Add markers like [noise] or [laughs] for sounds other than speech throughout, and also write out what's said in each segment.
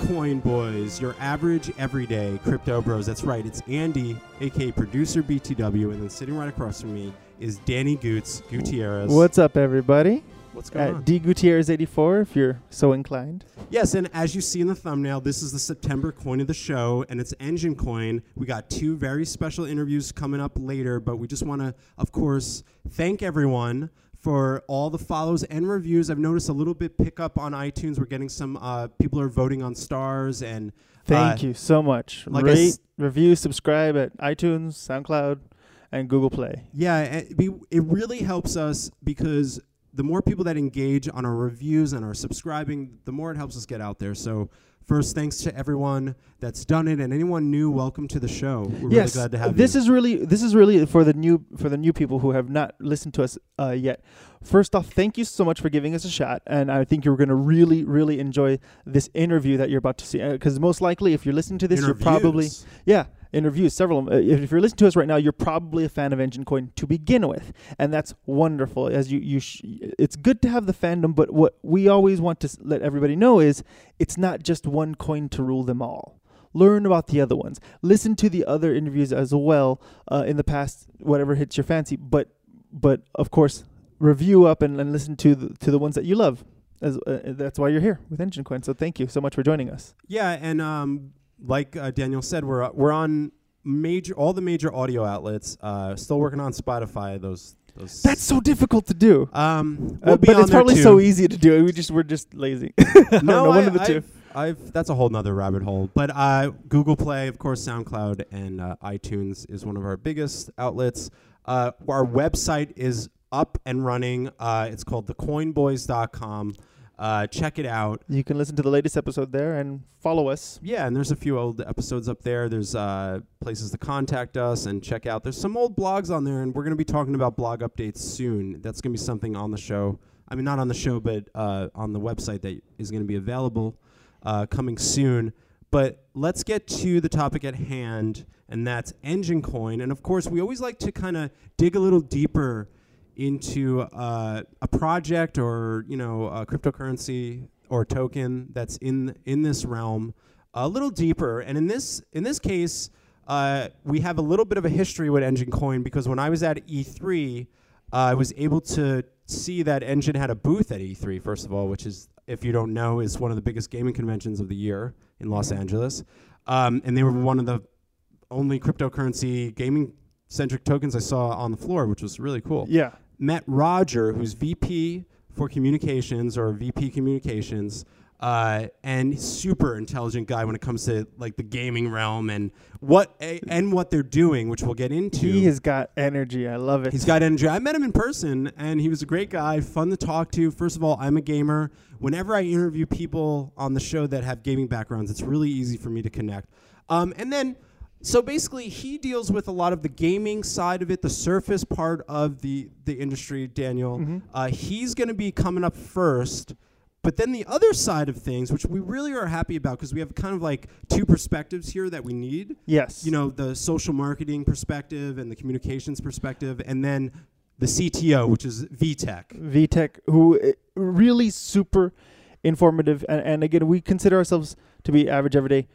Coin Boys, your average everyday crypto bros. That's right, it's Andy, aka producer BTW, and then sitting right across from me is Danny Goots Gutierrez. What's up, everybody? What's going At on? D Gutierrez 84, if you're so inclined. yes, and as you see in the thumbnail, this is the September coin of the show, and it's Enjin Coin. We got two very special interviews coming up later, but we just want to, of course, thank everyone for all the follows and reviews. I've noticed a little bit pick up on iTunes. We're getting some uh, people are voting on stars and Thank uh, you so much. like Rate, s- review, subscribe at iTunes, SoundCloud, and Google Play. Yeah, it, be- it really helps us because the more people that engage on our reviews and are subscribing, the more it helps us get out there. So, first, thanks to everyone that's done it, and anyone new, welcome to the show. We're yes, really glad to have this you. is really this is really for the new for the new people who have not listened to us uh, yet. First off, thank you so much for giving us a shot, and I think you're going to really really enjoy this interview that you're about to see. Because most likely, if you're listening to this, you're probably Interviews. Interviews, several. Uh, if, if you're listening to us right now, you're probably a fan of Enjin Coin to begin with, and that's wonderful. As you, you, sh- it's good to have the fandom, but what we always want to let everybody know is it's not just one coin to rule them all. Learn about the other ones. Listen to the other interviews as well uh, in the past, whatever hits your fancy. But, but of course, review up and, and listen to the, to the ones that you love. As, uh, that's why you're here with Enjin Coin. So thank you so much for joining us. Yeah, and um, like uh, Daniel said, we're uh, we're on major all the major audio outlets. Uh, still working on Spotify. Those those. That's so difficult to do. um, Uh, we'll but on it's probably too. so easy to do. We just we're just lazy. Don't [laughs] no, I, one of the two. I've, I've that's a whole nother rabbit hole. But uh, Google Play, of course, SoundCloud and uh, iTunes is one of our biggest outlets. Uh, our website is up and running. Uh, it's called thecoinboys.com. Uh, check it out. You can listen to the latest episode there and follow us. Yeah, and there's a few old episodes up there. There's uh, places to contact us and check out. There's some old blogs on there, and we're going to be talking about blog updates soon. That's going to be something on the show. I mean, not on the show, but uh, on the website that is going to be available uh, coming soon. But let's get to the topic at hand, and that's Enjin Coin. And of course, we always like to kind of dig a little deeper into uh, a project or you know a cryptocurrency or token that's in in this realm a little deeper. And in this in this case, uh, we have a little bit of a history with Enjin Coin because when I was at E3, uh, I was able to see that Enjin had a booth at E3. First of all, which is if you don't know, is one of the biggest gaming conventions of the year in Los Angeles, um, and they were one of the only cryptocurrency gaming centric tokens I saw on the floor, which was really cool Yeah. Met Roger, who's VP for communications or VP communications, uh, and super intelligent guy when it comes to like the gaming realm and what a, and what they're doing, which we'll get into. He has got energy. I love it. He's got energy. I met him in person, and he was a great guy, fun to talk to. First of all, I'm a gamer. Whenever I interview people on the show that have gaming backgrounds, it's really easy for me to connect. Um, and then, so basically, he deals with a lot of the gaming side of it, the surface part of the the industry. Daniel, Mm-hmm. uh, he's going to be coming up first. But then the other side of things, which we really are happy about, because we have kind of like two perspectives here that we need yes. you know the social marketing perspective and the communications perspective and then the CTO which is Witek Witek, who uh, really super informative, and, and again, we consider ourselves to be average everyday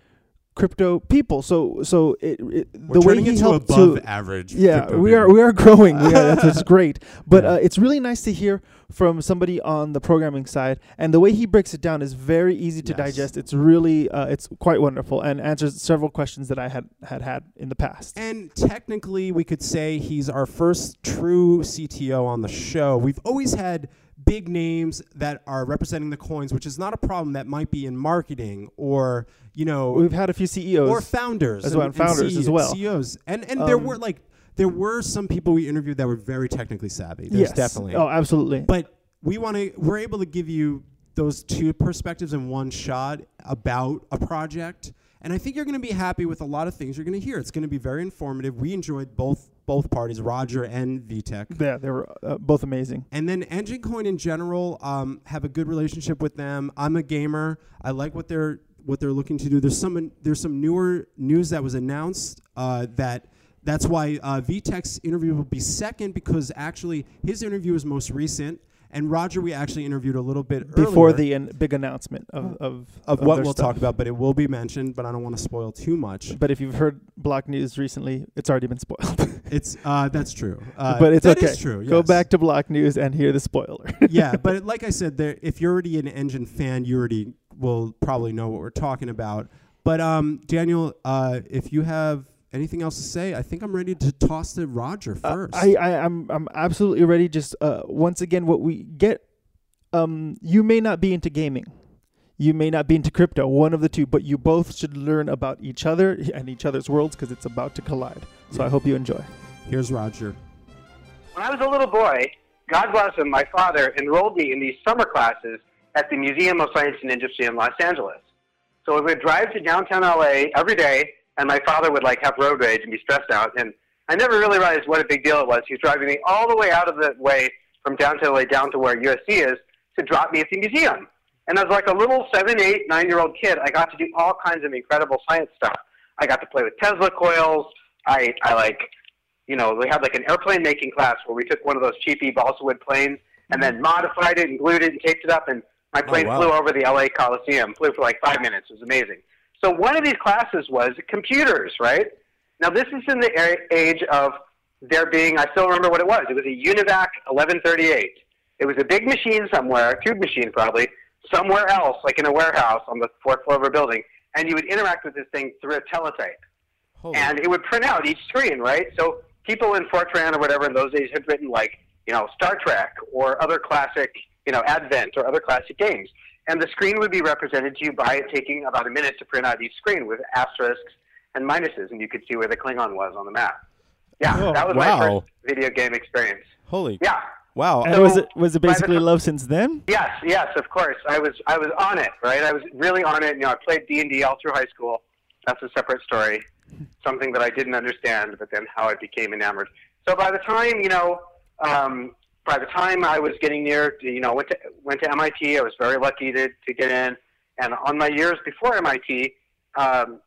crypto people. So so it, it we're the way he helped above to average yeah we are we are growing we are, that's what's [laughs] great but Yeah. uh, it's really nice to hear from somebody on the programming side and the way he breaks it down is very easy to Yes. digest it's really uh, it's quite wonderful and answers several questions that i had had had in the past and technically we could say he's our first true CTO on the show we've always had big names that are representing the coins which is not a problem that might be in marketing or you know we've had a few ceos or founders as well, and founders as well. CEOs and and there Um, were like there were some people we interviewed that were very technically savvy. There's yes. definitely. Oh absolutely. But we want to we're able to give you those two perspectives in one shot about a project. And i think you're going to be happy with a lot of things you're going to hear. It's going to be very informative. We enjoyed both both parties roger and Witek yeah they were uh, both amazing. And then Enjin Coin in general um, have a good relationship with them. I'm a gamer. I like what they're what they're looking to do. There's some there's some newer news that was announced uh, that that's why uh, Witek's interview will be second because actually his interview is most recent And Roger, we actually interviewed a little bit before earlier the an- big announcement of of, of what we'll stuff. talk about, but it will be mentioned. But I don't want to spoil too much. But if you've heard Block News recently, it's already been spoiled. [laughs] It's uh, that's true. Uh, but it's that okay. is true. Go back to Block News and hear the spoiler. [laughs] yeah, but [laughs] like I said, there if you're already an Enjin fan, you already will probably know what we're talking about. But um, Daniel, uh, if you have anything else to say, I think I'm ready to toss to Roger Uh, first. I, I I'm I'm absolutely ready. Just uh, once again, what we get, um, you may not be into gaming, you may not be into crypto, one of the two, but you both should learn about each other and each other's worlds because it's about to collide. So I hope you enjoy. Here's Roger. When I was a little boy, God bless him, my father enrolled me in these summer classes at the Museum of Science and Industry in Los Angeles. So we would drive to downtown LA every day, and my father would like have road rage and be stressed out. And I never really realized what a big deal it was. He was driving me all the way out of the way from downtown LA down to where USC is to drop me at the museum. And as like a little seven, eight, nine year old kid, I got to do all kinds of incredible science stuff. I got to play with Tesla coils. I, I like, you know, we had like an airplane making class where we took one of those cheapy balsa wood planes and then mm. modified it and glued it and taped it up. And my oh, plane wow. flew over the LA Coliseum, flew for like five minutes. It was amazing. So one of these classes was computers, right? Now this is in the age of there being, I still remember what it was. It was a Univac 1138. It was a big machine somewhere, a tube machine probably, somewhere else, like in a warehouse on the fourth floor of a building, and you would interact with this thing through a teletype Holy and it would print out each screen, right? So people in Fortran or whatever in those days had written like, you know, Star Trek or other classic, you know, Advent or other classic games. And the screen would be represented to you by it taking about a minute to print out each screen with asterisks and minuses, and you could see where the Klingon was on the map. Yeah, Oh, that was wow. my first video game experience. Holy Yeah. wow! And was it was it by the basically love since then? Yes, yes, of course. I was I was on it, right? I was really on it. You know, I played D and D all through high school. That's a separate story. Something that I didn't understand, but then how I became enamored. So by the time you know, um, by the time I was getting near, you know, went to went to MIT. I was very lucky to to get in. And on my years before MIT, um,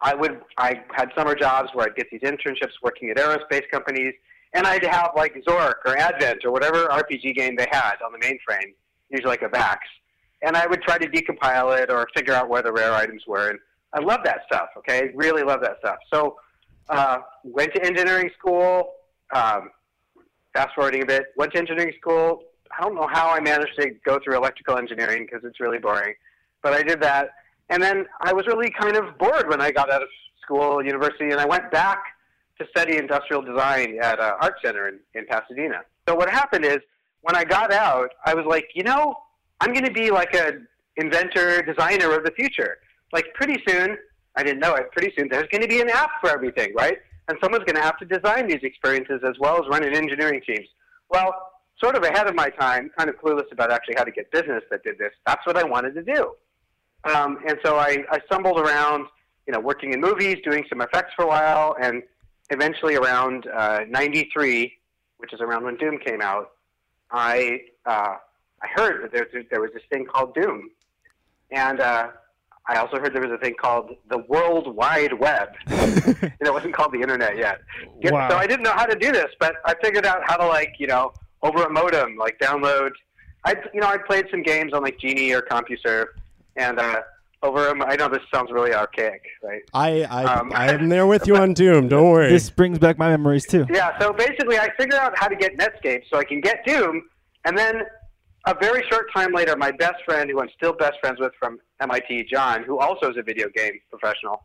I would I had summer jobs where I'd get these internships working at aerospace companies, and I'd have like Zork or Advent or whatever RPG game they had on the mainframe, usually like a VAX, and I would try to decompile it or figure out where the rare items were. And I love that stuff. Okay, really love that stuff. So uh, went to engineering school. Um, fast forwarding a bit, went to engineering school. I don't know how I managed to go through electrical engineering because it's really boring, but I did that. And then I was really kind of bored when I got out of school, university, and I went back to study industrial design at uh, Art Center in, in Pasadena. So what happened is when I got out, I was like, you know, I'm going to be like a inventor, designer of the future. Like pretty soon, I didn't know it. Pretty soon, there's going to be an app for everything, right? And someone's going to have to design these experiences as well as running engineering teams. Well, sort of ahead of my time, kind of clueless about actually how to get business that did this. That's what I wanted to do. Um, and so I, I stumbled around, you know, working in movies, doing some effects for a while, and eventually around uh, 93, which is around when Doom came out, I, uh, I heard that there, there was this thing called Doom. And uh, I also heard there was a thing called the World Wide Web. [laughs] and it wasn't called the Internet yet. Yeah, Wow. So I didn't know how to do this, but I figured out how to, like, you know, over a modem, like download. I, you know, I played some games on like Genie or CompuServe, and uh, over. a- I know this sounds really archaic, right? I I, Um, I am there with you on Doom. Don't [laughs] worry. This brings back my memories too. Yeah. So basically, I figured out how to get Netscape so I can get Doom, and then a very short time later, my best friend, who I'm still best friends with from MIT, John, who also is a video game professional,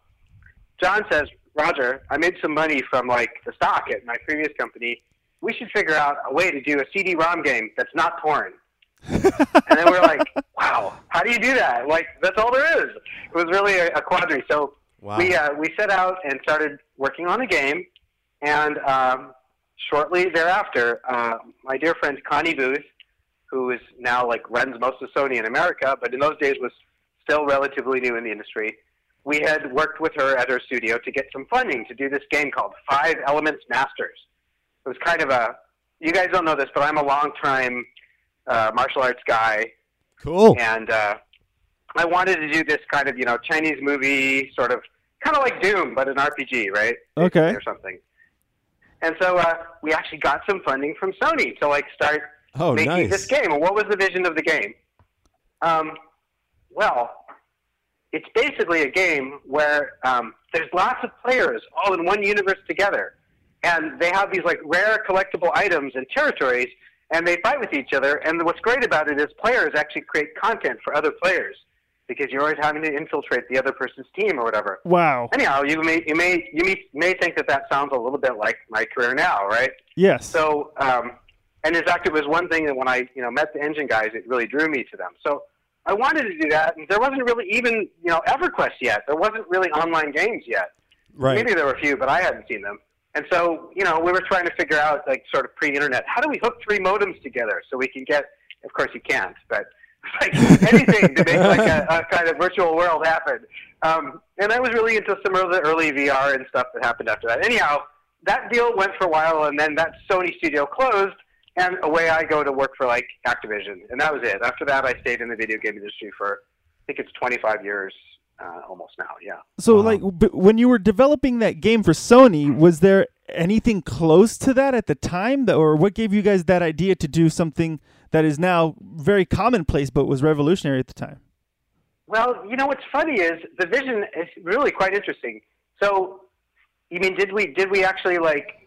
John says, Roger, I made some money from like the stock at my previous company. We should figure out a way to do a CD-ROM game that's not porn. [laughs] and then we're like, wow, how do you do that? Like, that's all there is. It was really a, a quandary. So Wow. we uh, we set out and started working on a game, and um, shortly thereafter, uh, my dear friend Connie Booth, who is now like runs most of Sony in America, but in those days was still relatively new in the industry. We had worked with her at her studio to get some funding to do this game called Five Elements Masters. It was kind of a you guys don't know this, but I'm a long time uh, martial arts guy, cool. and uh, I wanted to do this kind of you know Chinese movie sort of kind of like Doom, but an RPG, right? Okay. Or something. And so uh, we actually got some funding from Sony to like start Oh, making nice. this game. And what was the vision of the game? Um, well, it's basically a game where um, there's lots of players all in one universe together, and they have these like rare collectible items and territories, and they fight with each other. And what's great about it is players actually create content for other players because you're always having to infiltrate the other person's team or whatever. Wow. Anyhow, you may you may you may, may think that that sounds a little bit like my career now, right? Yes. So, um, and in fact, it was one thing that when I, you know, met the Enjin guys, it really drew me to them. So I wanted to do that, and there wasn't really even, you know, EverQuest yet. There wasn't really online games yet. Right. Maybe there were a few, but I hadn't seen them. And so, you know, we were trying to figure out, like, sort of pre-internet, how do we hook three modems together so we can get? Of course, you can't, but [laughs] like anything to make like a, a kind of virtual world happen. Um, and I was really into some of the early VR and stuff that happened after that. Anyhow, that deal went for a while, and then that Sony studio closed, and away I go to work for like Activision, and that was it. After that, I stayed in the video game industry for I think it's 25 years, uh, almost now. Yeah. So, Wow. like, b- when you were developing that game for Sony, was there anything close to that at the time, that, or what gave you guys that idea to do something that is now very commonplace but was revolutionary at the time? Well, you know what's funny is the vision is really quite interesting. So, you mean did we did we actually like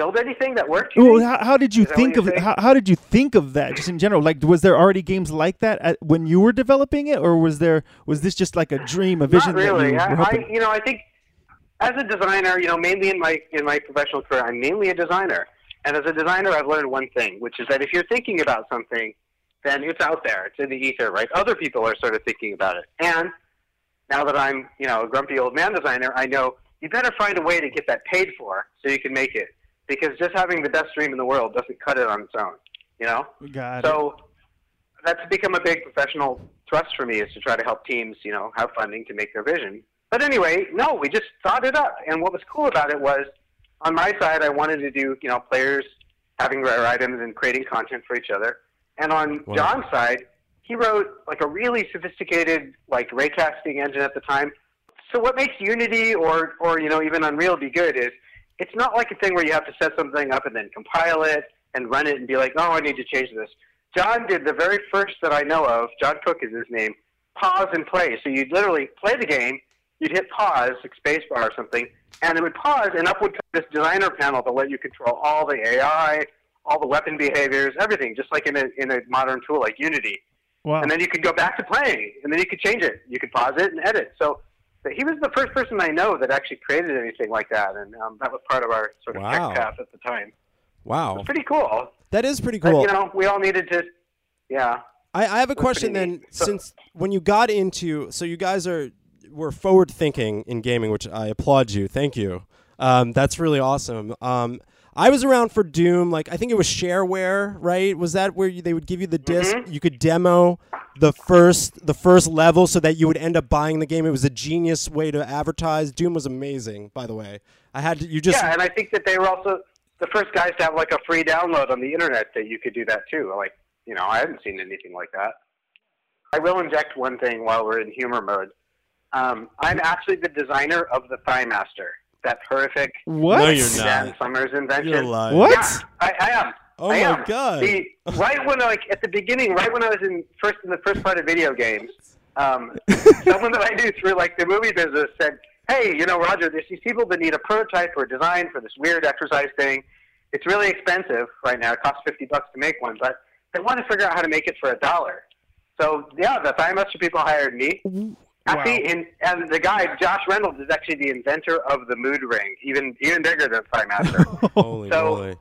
build anything that worked? Well, how, how did you Is think of how, how did you think of that just in general? Like, was there already games like that at, when you were developing it, or was there was this just like a dream, a vision Not really. that you. I, you know, I think as a designer, you know, mainly in my in my professional career, I'm mainly a designer. And as a designer, I've learned one thing, which is that if you're thinking about something, then it's out there. It's in the ether, right? Other people are sort of thinking about it. And now that I'm, you know, a grumpy old man designer, I know you better find a way to get that paid for so you can make it. Because just having the best dream in the world doesn't cut it on its own, you know? Got it. So that's become a big professional thrust for me is to try to help teams, you know, have funding to make their vision. But anyway, no, we just thought it up. And what was cool about it was, on my side, I wanted to do, you know, players having rare items and creating content for each other. And on Wow. John's side, he wrote like a really sophisticated like raycasting engine at the time. So what makes Unity or or you know even Unreal be good is it's not like a thing where you have to set something up and then compile it and run it and be like, oh, I need to change this. John did the very first that I know of. John Cook is his name. Pause and play. So you'd literally play the game. You'd hit pause, like spacebar or something, and it would pause, and up would come this designer panel to let you control all the AI, all the weapon behaviors, everything, just like in a in a modern tool like Unity. wow. And then you could go back to playing, and then you could change it. You could pause it and edit. So he was the first person I know that actually created anything like that, and um, that was part of our sort of Wow. tech path at the time. Wow. Pretty cool. That is pretty But, cool. you know, we all needed to, yeah. I, I have a question then. So- since when you got into, so you guys are were forward thinking in gaming, which I applaud you. Thank you. Um, that's really awesome. Um, I was around for Doom. Like I think it was shareware, right? Was that where you, they would give you the disk? Mhm. You could demo the first the first level, so that you would end up buying the game. It was a genius way to advertise. Doom was amazing, by the way. I had to, you just yeah, and I think that they were also the first guys to have like a free download on the internet that you could do that too. Like, you know, I hadn't seen anything like that. I will inject one thing while we're in humor mode. Um, I'm actually the designer of the Thigh Master, that horrific what? No, you're Dan. Somers invention. You're lying. What? Yeah, I, I am. Oh I my am. god. The, right when like at the beginning, right when I was in first in the first part of video games, um, [laughs] someone that I knew through like the movie business said, "Hey, you know, Roger, there's these people that need a prototype or a design for this weird exercise thing. It's really expensive right now. It costs fifty bucks to make one, but they want to figure out how to make it for a dollar. So yeah, the Thigh Master people hired me. Actually, and, and the guy Josh Reynolds is actually the inventor of the mood ring, even even bigger than Thigh Master. [laughs] Holy So- moly.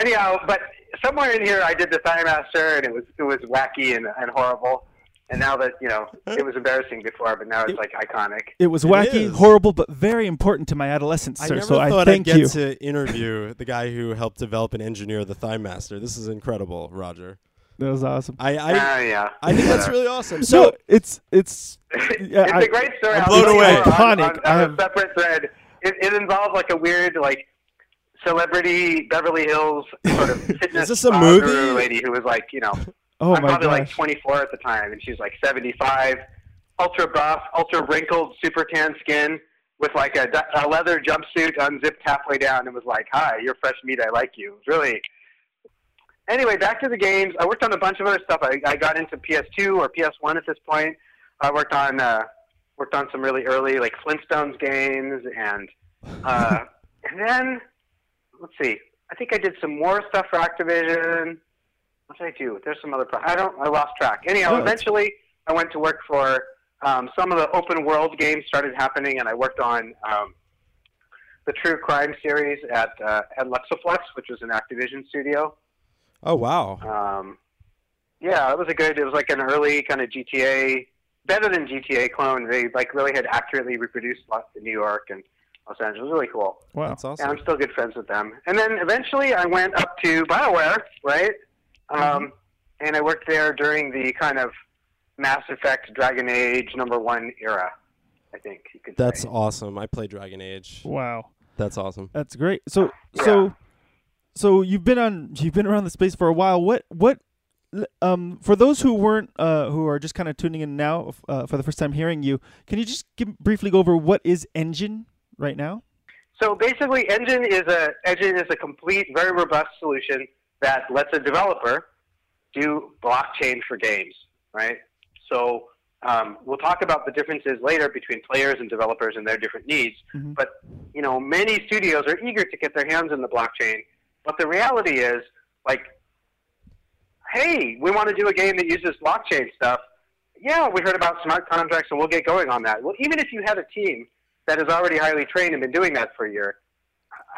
Anyhow, but somewhere in here I did the Thigh Master, and it was it was wacky and, and horrible. And now that you know, it was embarrassing before, but now it's like iconic. It was wacky, is. horrible, but very important to my adolescence, I sir. never so I thought thank I'd get you. to interview the guy who helped develop and engineer the Thigh Master. This is incredible, Roger. That was awesome. I I, Ah, yeah. I think that's really awesome. So So it's it's [laughs] it's Yeah, I- a great story. I'm I'll blown away. more on- Iconic. On, on, I a have- separate thread. It, it involves like a weird like celebrity Beverly Hills sort of [laughs] fitness this a movie? guru lady who was like you know [laughs] oh I'm my probably like 24 at the time, and she's like 75, ultra buff, ultra wrinkled, super tan skin, with like a, a leather jumpsuit unzipped halfway down, and was like, "Hi, you're fresh meat. I like you." It was really, anyway, back to the games. I worked on a bunch of other stuff. I, I got into PS2 or PS1 at this point. I worked on uh, worked on some really early like Flintstones games, and uh, [laughs] and then let's see. I think I did some more stuff for Activision. What did I do? There's some other. Pro- I don't. I lost track. Anyhow, Oh, eventually I went to work for um, some of the open world games started happening, and I worked on um, the True Crime series at uh, at Luxoflux, which was an Activision studio. Oh wow. Um, yeah, it was a good. It was like an early kind of GTA, better than GTA clone. They like really had accurately reproduced Los- New York and Los Angeles. It was really cool. Wow. That's awesome. And. I'm still good friends with them. And then eventually I went up to BioWare, right? Um, and I worked there during the kind of Mass Effect, Dragon Age, number one era. I think you could That's say. awesome. I play Dragon Age. Wow. That's awesome. That's great. So Yeah. so so you've been on you've been around the space for a while. What what um for those who weren't uh who are just kind of tuning in now uh, for the first time hearing you, can you just give, briefly go over what is Enjin right now? So basically, Enjin is a Enjin is a complete, very robust solution that lets a developer do blockchain for games, right? So um, we'll talk about the differences later between players and developers and their different needs. Mhm. But you know, many studios are eager to get their hands on the blockchain. But the reality is, like, hey, we want to do a game that uses blockchain stuff. Yeah, we heard about smart contracts, and we'll get going on that. Well, even if you have a team that is already highly trained and been doing that for a year,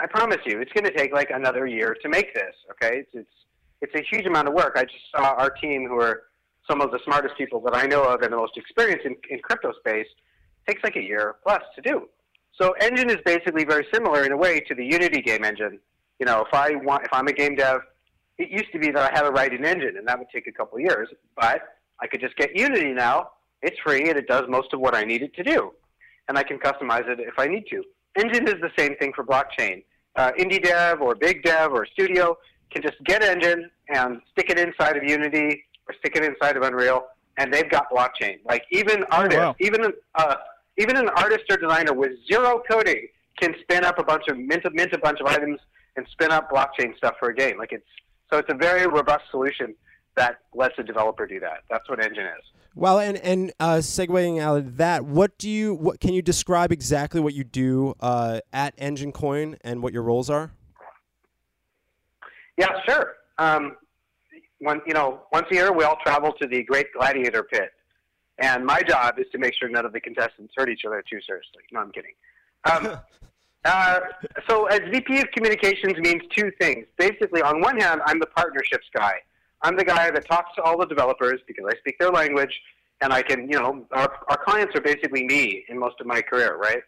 I promise you, it's going to take like another year to make this. Okay, it's it's it's a huge amount of work. I just saw our team, who are some of the smartest people that I know of and the most experienced in, in crypto space, takes like a year plus to do. So Enjin is basically very similar in a way to the Unity game engine. You know, if I want, if I'm a game dev, it used to be that I had to write an engine, and that would take a couple of years. But I could just get Unity now. It's free, and it does most of what I need it to do, and I can customize it if I need to. Enjin is the same thing for blockchain. Uh, indie dev or big dev or studio can just get Enjin and stick it inside of Unity or stick it inside of Unreal, and they've got blockchain. Like even artists, wow. even an, uh, even an artist or designer with zero coding can spin up a bunch of mint, mint a bunch of items and spin up blockchain stuff for a game. Like it's so it's a very robust solution that lets a developer do that. That's what Enjin is. Well, and and uh, segueing out of that, what do you what can you describe exactly what you do uh, at Enjin Coin and what your roles are? Yeah, sure. Um, one, you know, once a year we all travel to the Great Gladiator Pit, and my job is to make sure none of the contestants hurt each other too seriously. No, I'm kidding. Um, [laughs] uh, so, as VP of Communications means two things. Basically, on one hand, I'm the partnerships guy. I'm the guy that talks to all the developers because I speak their language, and I can, you know, our, our clients are basically me in most of my career, right?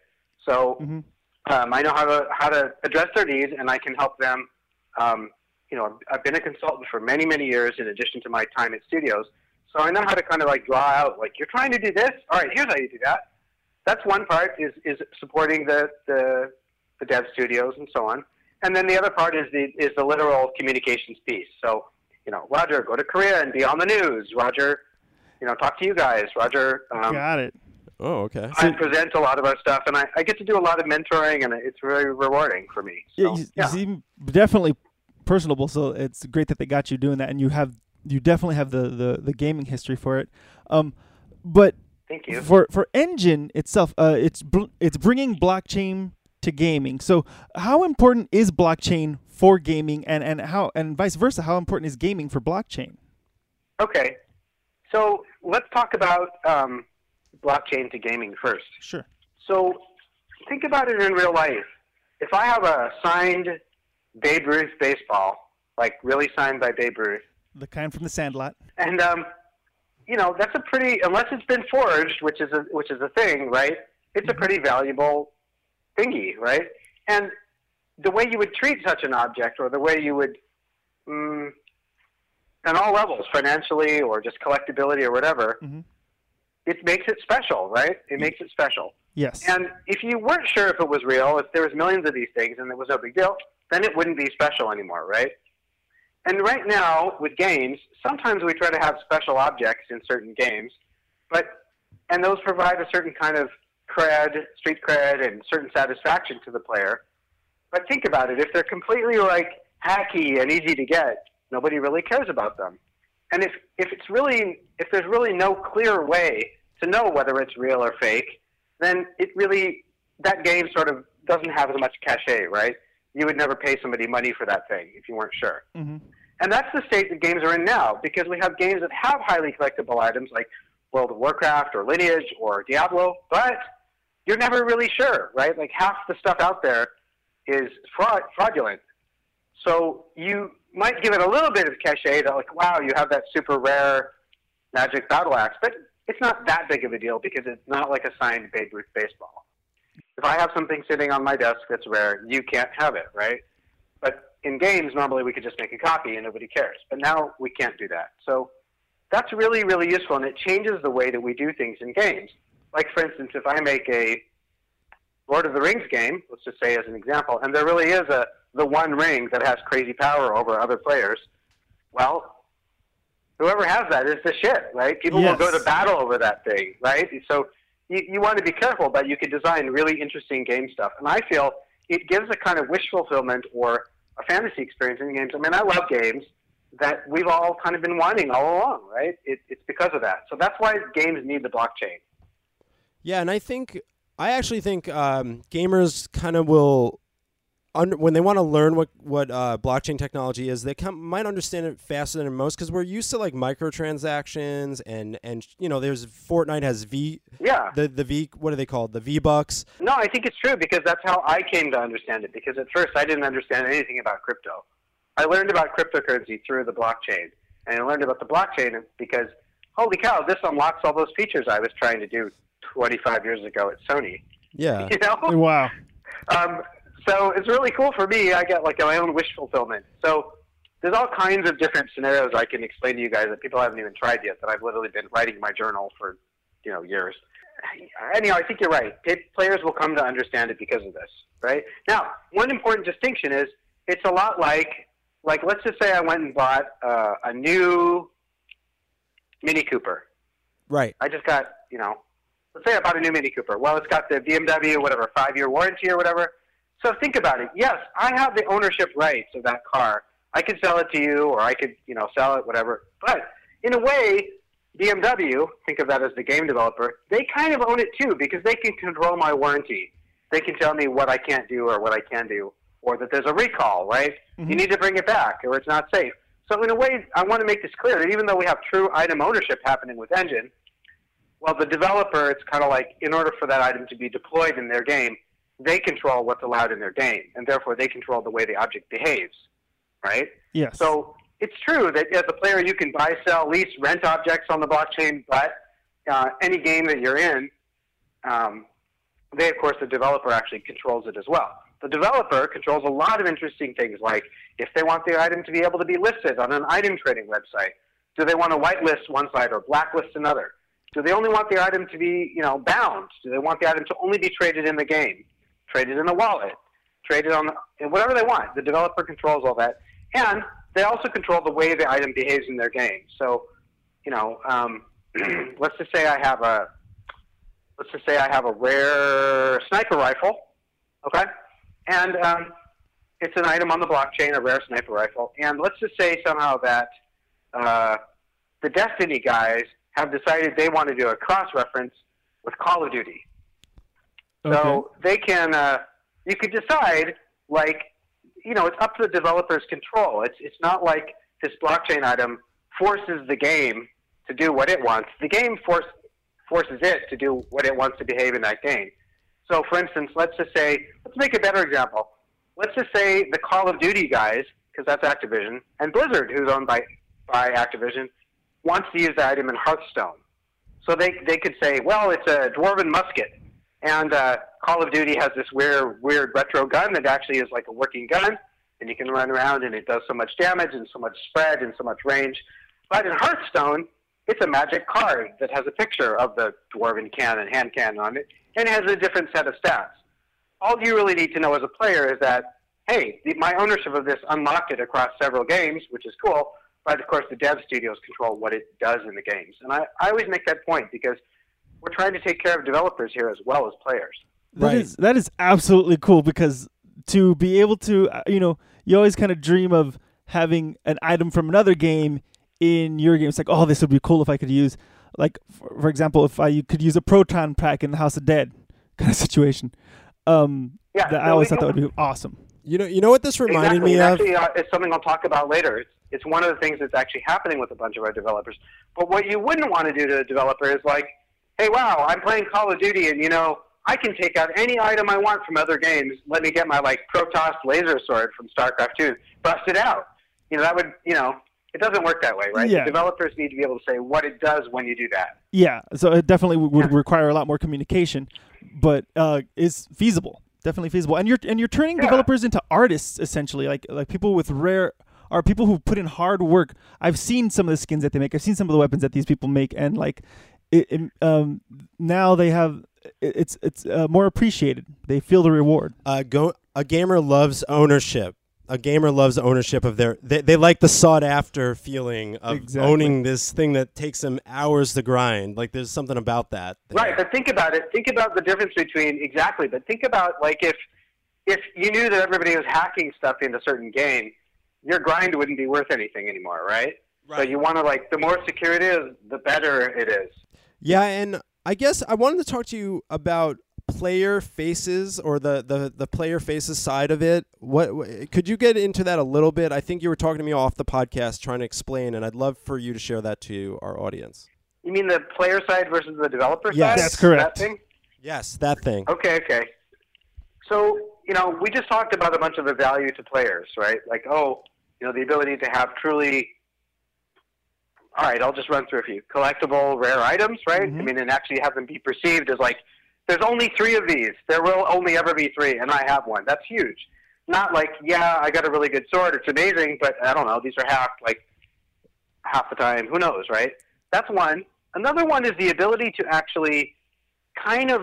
So, Mhm. um, I know how to how to address their needs, and I can help them. Um, you know, I've been a consultant for many, many years in addition to my time at studios. So I know how to kind of like draw out, like, you're trying to do this? All right, here's how you do that. That's one part is, is supporting the, the, the dev studios and so on. And then the other part is the, is the literal communications piece. So, you know, Roger, go to Korea and be on the news. Roger, you know, talk to you guys. Roger, um, Got it. Oh, okay. I present a lot of our stuff, and I, I get to do a lot of mentoring, and it's very rewarding for me. Yeah, So, you, yeah. you seem definitely personable, so it's great that they got you doing that, and you have you definitely have the the, the gaming history for it. Um, but Thank you. for for Enjin itself, uh, it's bl- it's bringing blockchain to gaming. So how important is blockchain for gaming, and and how and vice versa? How important is gaming for blockchain? Okay, so let's talk about um, blockchain to gaming first. Sure. So think about it in real life. If I have a signed Babe Ruth baseball, like really signed by Babe Ruth, The kind from the Sandlot. and um, you know that's a pretty unless it's been forged, which is a which is a thing, right? It's a pretty valuable thingy, right? And the way you would treat such an object, or the way you would, mm, on all levels, financially or just collectability or whatever, Mhm. it makes it special, right? It makes it special. Yes. And if you weren't sure if it was real, if there was millions of these things and it was no big deal, then it wouldn't be special anymore, right? And right now with games, sometimes we try to have special objects in certain games, but and those provide a certain kind of cred, street cred, and certain satisfaction to the player. But think about it: if they're completely like hacky and easy to get, nobody really cares about them. And if if it's really if there's really no clear way to know whether it's real or fake, then it really that game sort of doesn't have as much cachet, right? You would never pay somebody money for that thing if you weren't sure. Mhm. And that's the state that games are in now because we have games that have highly collectible items like World of Warcraft or Lineage or Diablo, but you're never really sure, right? Like half the stuff out there is fraud, fraudulent. So you might give it a little bit of cachet that, like, wow, you have that super rare Magic Battle Axe, but it's not that big of a deal because it's not like a signed Babe Ruth baseball. If I have something sitting on my desk that's rare, you can't have it, right? But in games, normally we could just make a copy and nobody cares. But now we can't do that. So that's really, really useful, and it changes the way that we do things in games. Like, for instance, if I make a Lord of the Rings game, let's just say as an example, and there really is a the one ring that has crazy power over other players, well, whoever has that is the shit, right? People will go to battle over that thing, right? So you, you want to be careful, but you can design really interesting game stuff. And I feel it gives a kind of wish fulfillment or a fantasy experience in games. I mean, I love games that we've all kind of been wanting all along, right? It, it's because of that. So that's why games need the blockchain. Yeah, and I think I actually think um, gamers kind of will. Under, when they want to learn what what uh, blockchain technology is, they come, might understand it faster than most because we're used to like microtransactions and and you know there's Fortnite has V Yeah. the the V what are they called the V Bucks No, I think it's true because that's how I came to understand it. Because at first I didn't understand anything about crypto. I learned about cryptocurrency through the blockchain, and I learned about the blockchain because holy cow, this unlocks all those features I was trying to do 25 years ago at Sony. yeah [laughs] You know, Wow. um, so it's really cool for me. I get like my own wish fulfillment. So there's all kinds of different scenarios I can explain to you guys that people haven't even tried yet. That I've literally been writing my journal for you know years. Anyhow, I think you're right. It, players will come to understand it because of this, right? Now, one important distinction is it's a lot like like let's just say I went and bought uh, a new Mini Cooper. right I just got, you know, let's say I bought a new Mini Cooper. Well, it's got the BMW, whatever, five year warranty or whatever. So think about it. Yes, I have the ownership rights of that car. I could sell it to you or I could, you know, sell it, whatever. But in a way, BMW, think of that as the game developer, they kind of own it too because they can control my warranty. They can tell me what I can't do or what I can do, or that there's a recall, right? You mm-hmm. need to bring it back or it's not safe. So in a way, I want to make this clear that even though we have true item ownership happening with Enjin, well, the developer, it's kind of like in order for that item to be deployed in their game, they control what's allowed in their game, and therefore they control the way the object behaves, right? Yes. So it's true that as a player you can buy, sell, lease, rent objects on the blockchain, but uh, any game that you're in, um, they, of course, the developer actually controls it as well. The developer controls a lot of interesting things, like if they want the item to be able to be listed on an item trading website, do they want to whitelist one site or blacklist another? Do they only want the item to be, you know, bound? Do they want the item to only be traded in the game, traded in the wallet, traded on the, whatever they want? The developer controls all that, and they also control the way the item behaves in their game. So, you know, um, [clears throat] let's just say I have a, let's just say I have a rare sniper rifle, okay, and um, it's an item on the blockchain, a rare sniper rifle, and let's just say somehow that uh, the Destiny guys have decided they want to do a cross reference with Call of Duty. So they can, uh, you could decide, like, you know, it's up to the developer's control. It's it's not like this blockchain item forces the game to do what it wants. The game force, forces it to do what it wants to behave in that game. So, for instance, let's just say, let's make a better example. Let's just say the Call of Duty guys, because that's Activision, and Blizzard, who's owned by by Activision, wants to use the item in Hearthstone. So they they could say, well, it's a dwarven musket, and uh, Call of Duty has this weird weird retro gun that actually is like a working gun, and you can run around and it does so much damage and so much spread and so much range. But in Hearthstone, it's a magic card that has a picture of the dwarven cannon, hand cannon on it, and has a different set of stats. All you really need to know as a player is that, hey, my ownership of this unlocked it across several games, which is cool. But of course, the dev studios control what it does in the games, and I, I always make that point because we're trying to take care of developers here as well as players. That Right. is that is absolutely cool because to be able to uh, you know you always kind of dream of having an item from another game in your game. It's like, oh, this would be cool if I could use, like, for, for example, if I you could use a proton pack in the House of Dead [laughs] kind of situation. Um, Yeah, that I always thought that would be awesome. You know, you know what this reminded exactly. me and of? Actually, uh, it's something I'll talk about later. It's, it's one of the things that's actually happening with a bunch of our developers. But what you wouldn't want to do to a developer is like, hey, wow, I'm playing Call of Duty, and you know, I can take out any item I want from other games. Let me get my like Protoss laser sword from StarCraft 2, bust it out. You know, that would, you know, it doesn't work that way, right? Yeah. The developers need to be able to say what it does when you do that. Yeah, so it definitely would require a lot more communication, but uh, is feasible. Definitely feasible. And you're and you're turning Yeah. developers into artists essentially, like like people with rare are people who put in hard work. I've seen some of the skins that they make. I've seen some of the weapons that these people make, and like it, it, um, now they have it, it's it's uh, more appreciated. They feel the reward. uh, go, a gamer loves ownership. A gamer loves ownership of their. They, they like the sought after feeling of Exactly. owning this thing that takes them hours to grind. Like there's something about that. Right, but think about it. Think about the difference between exactly. But think about like if if you knew that everybody was hacking stuff into a certain game, your grind wouldn't be worth anything anymore, right? So you want to like the more secure it is, the better it is. Yeah, and I guess I wanted to talk to you about player faces or the, the, the player faces side of it. What could you get into that a little bit? I think you were talking to me off the podcast trying to explain, and I'd love for you to share that to our audience. You mean the player side versus the developer Yes. side? That's correct. That thing? Yes, that thing. Okay, okay. So, you know, we just talked about a bunch of the value to players, right? Like, oh, you know, the ability to have truly. All right, I'll just run through a few collectible, rare items, right? Mm-hmm. I mean, and actually have them be perceived as like, there's only three of these. There will only ever be three, and I have one. That's huge. Not like, yeah, I got a really good sword. It's amazing, but I don't know. These are half like half the time. Who knows, right? That's one. Another one is the ability to actually kind of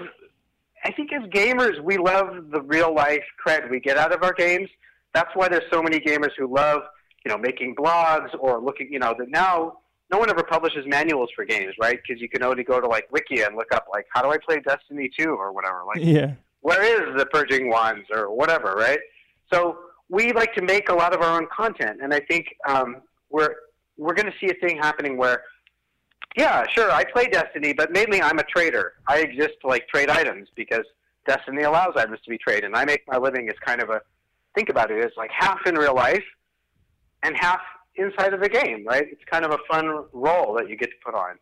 I think as gamers, we love the real life cred we get out of our games. That's why there's so many gamers who love, you know, making blogs or looking, you know, that now no one ever publishes manuals for games, right? Because you can only go to like Wikia and look up like, how do I play Destiny 2 or whatever. Like, [laughs] Yeah. where is the purging wands or whatever, right? So we like to make a lot of our own content, and I think um, we're we're going to see a thing happening where, yeah, sure, I play Destiny, but mainly I'm a trader. I exist to like trade items because Destiny allows items to be traded, and I make my living as kind of a think about it as like half in real life and half inside of the game, right? It's kind of a fun role that you get to put on.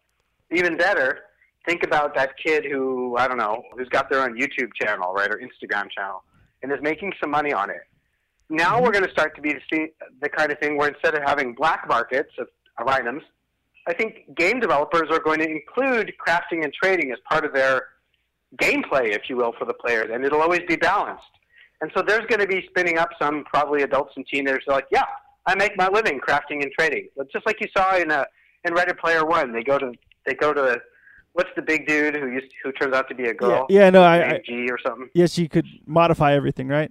Even better, think about that kid who I don't know who's got their own YouTube channel, right, or Instagram channel, and is making some money on it. Now we're going to start to be the, the kind of thing where instead of having black markets of, of items, I think game developers are going to include crafting and trading as part of their gameplay, if you will, for the players, and it'll always be balanced. And so there's going to be spinning up some probably adults and teenagers like, yeah, I make my living crafting and trading. But just like you saw in uh in Ready Player One, they go to they go to what's the big dude who used who turns out to be a girl? yeah, no, I, I G or something. yes, you could modify everything, right?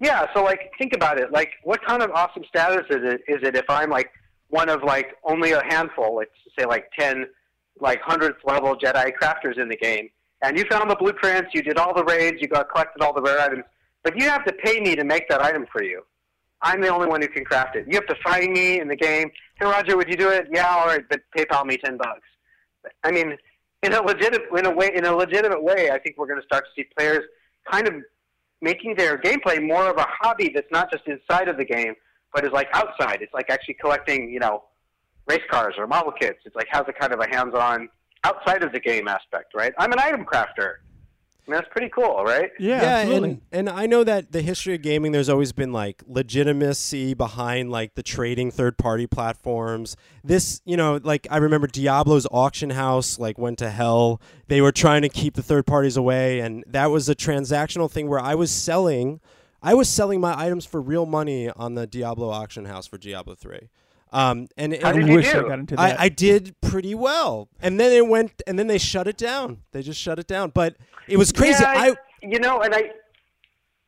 Yeah, so like think about it. Like what kind of awesome status is it is it if I'm like one of like only a handful, like say like ten like hundredth level Jedi crafters in the game, and you found the blueprints, you did all the raids, you got collected all the rare items, but you have to pay me to make that item for you. I'm the only one who can craft it. You have to find me in the game. Hey Roger, would you do it? Yeah, all right, but PayPal me ten bucks. I mean, in a legit in a way in a legitimate way, I think we're going to start to see players kind of making their gameplay more of a hobby that's not just inside of the game, but is like outside. It's like actually collecting, you know, race cars or model kits. It's like has a kind of a hands-on outside of the game aspect, right? I'm an item crafter. I mean, that's pretty cool, right? Yeah, absolutely. and and I know that the history of gaming, there's always been like legitimacy behind like the trading third party platforms. This, you know, like I remember Diablo's auction house like went to hell. They were trying to keep the third parties away, and that was a transactional thing where I was selling, I was selling my items for real money on the Diablo auction house for Diablo three. Um, and, How and did I you wish I got into that. I, I did pretty well, and then it went, and then they shut it down. They just shut it down. But it was crazy. Yeah, I you know, and I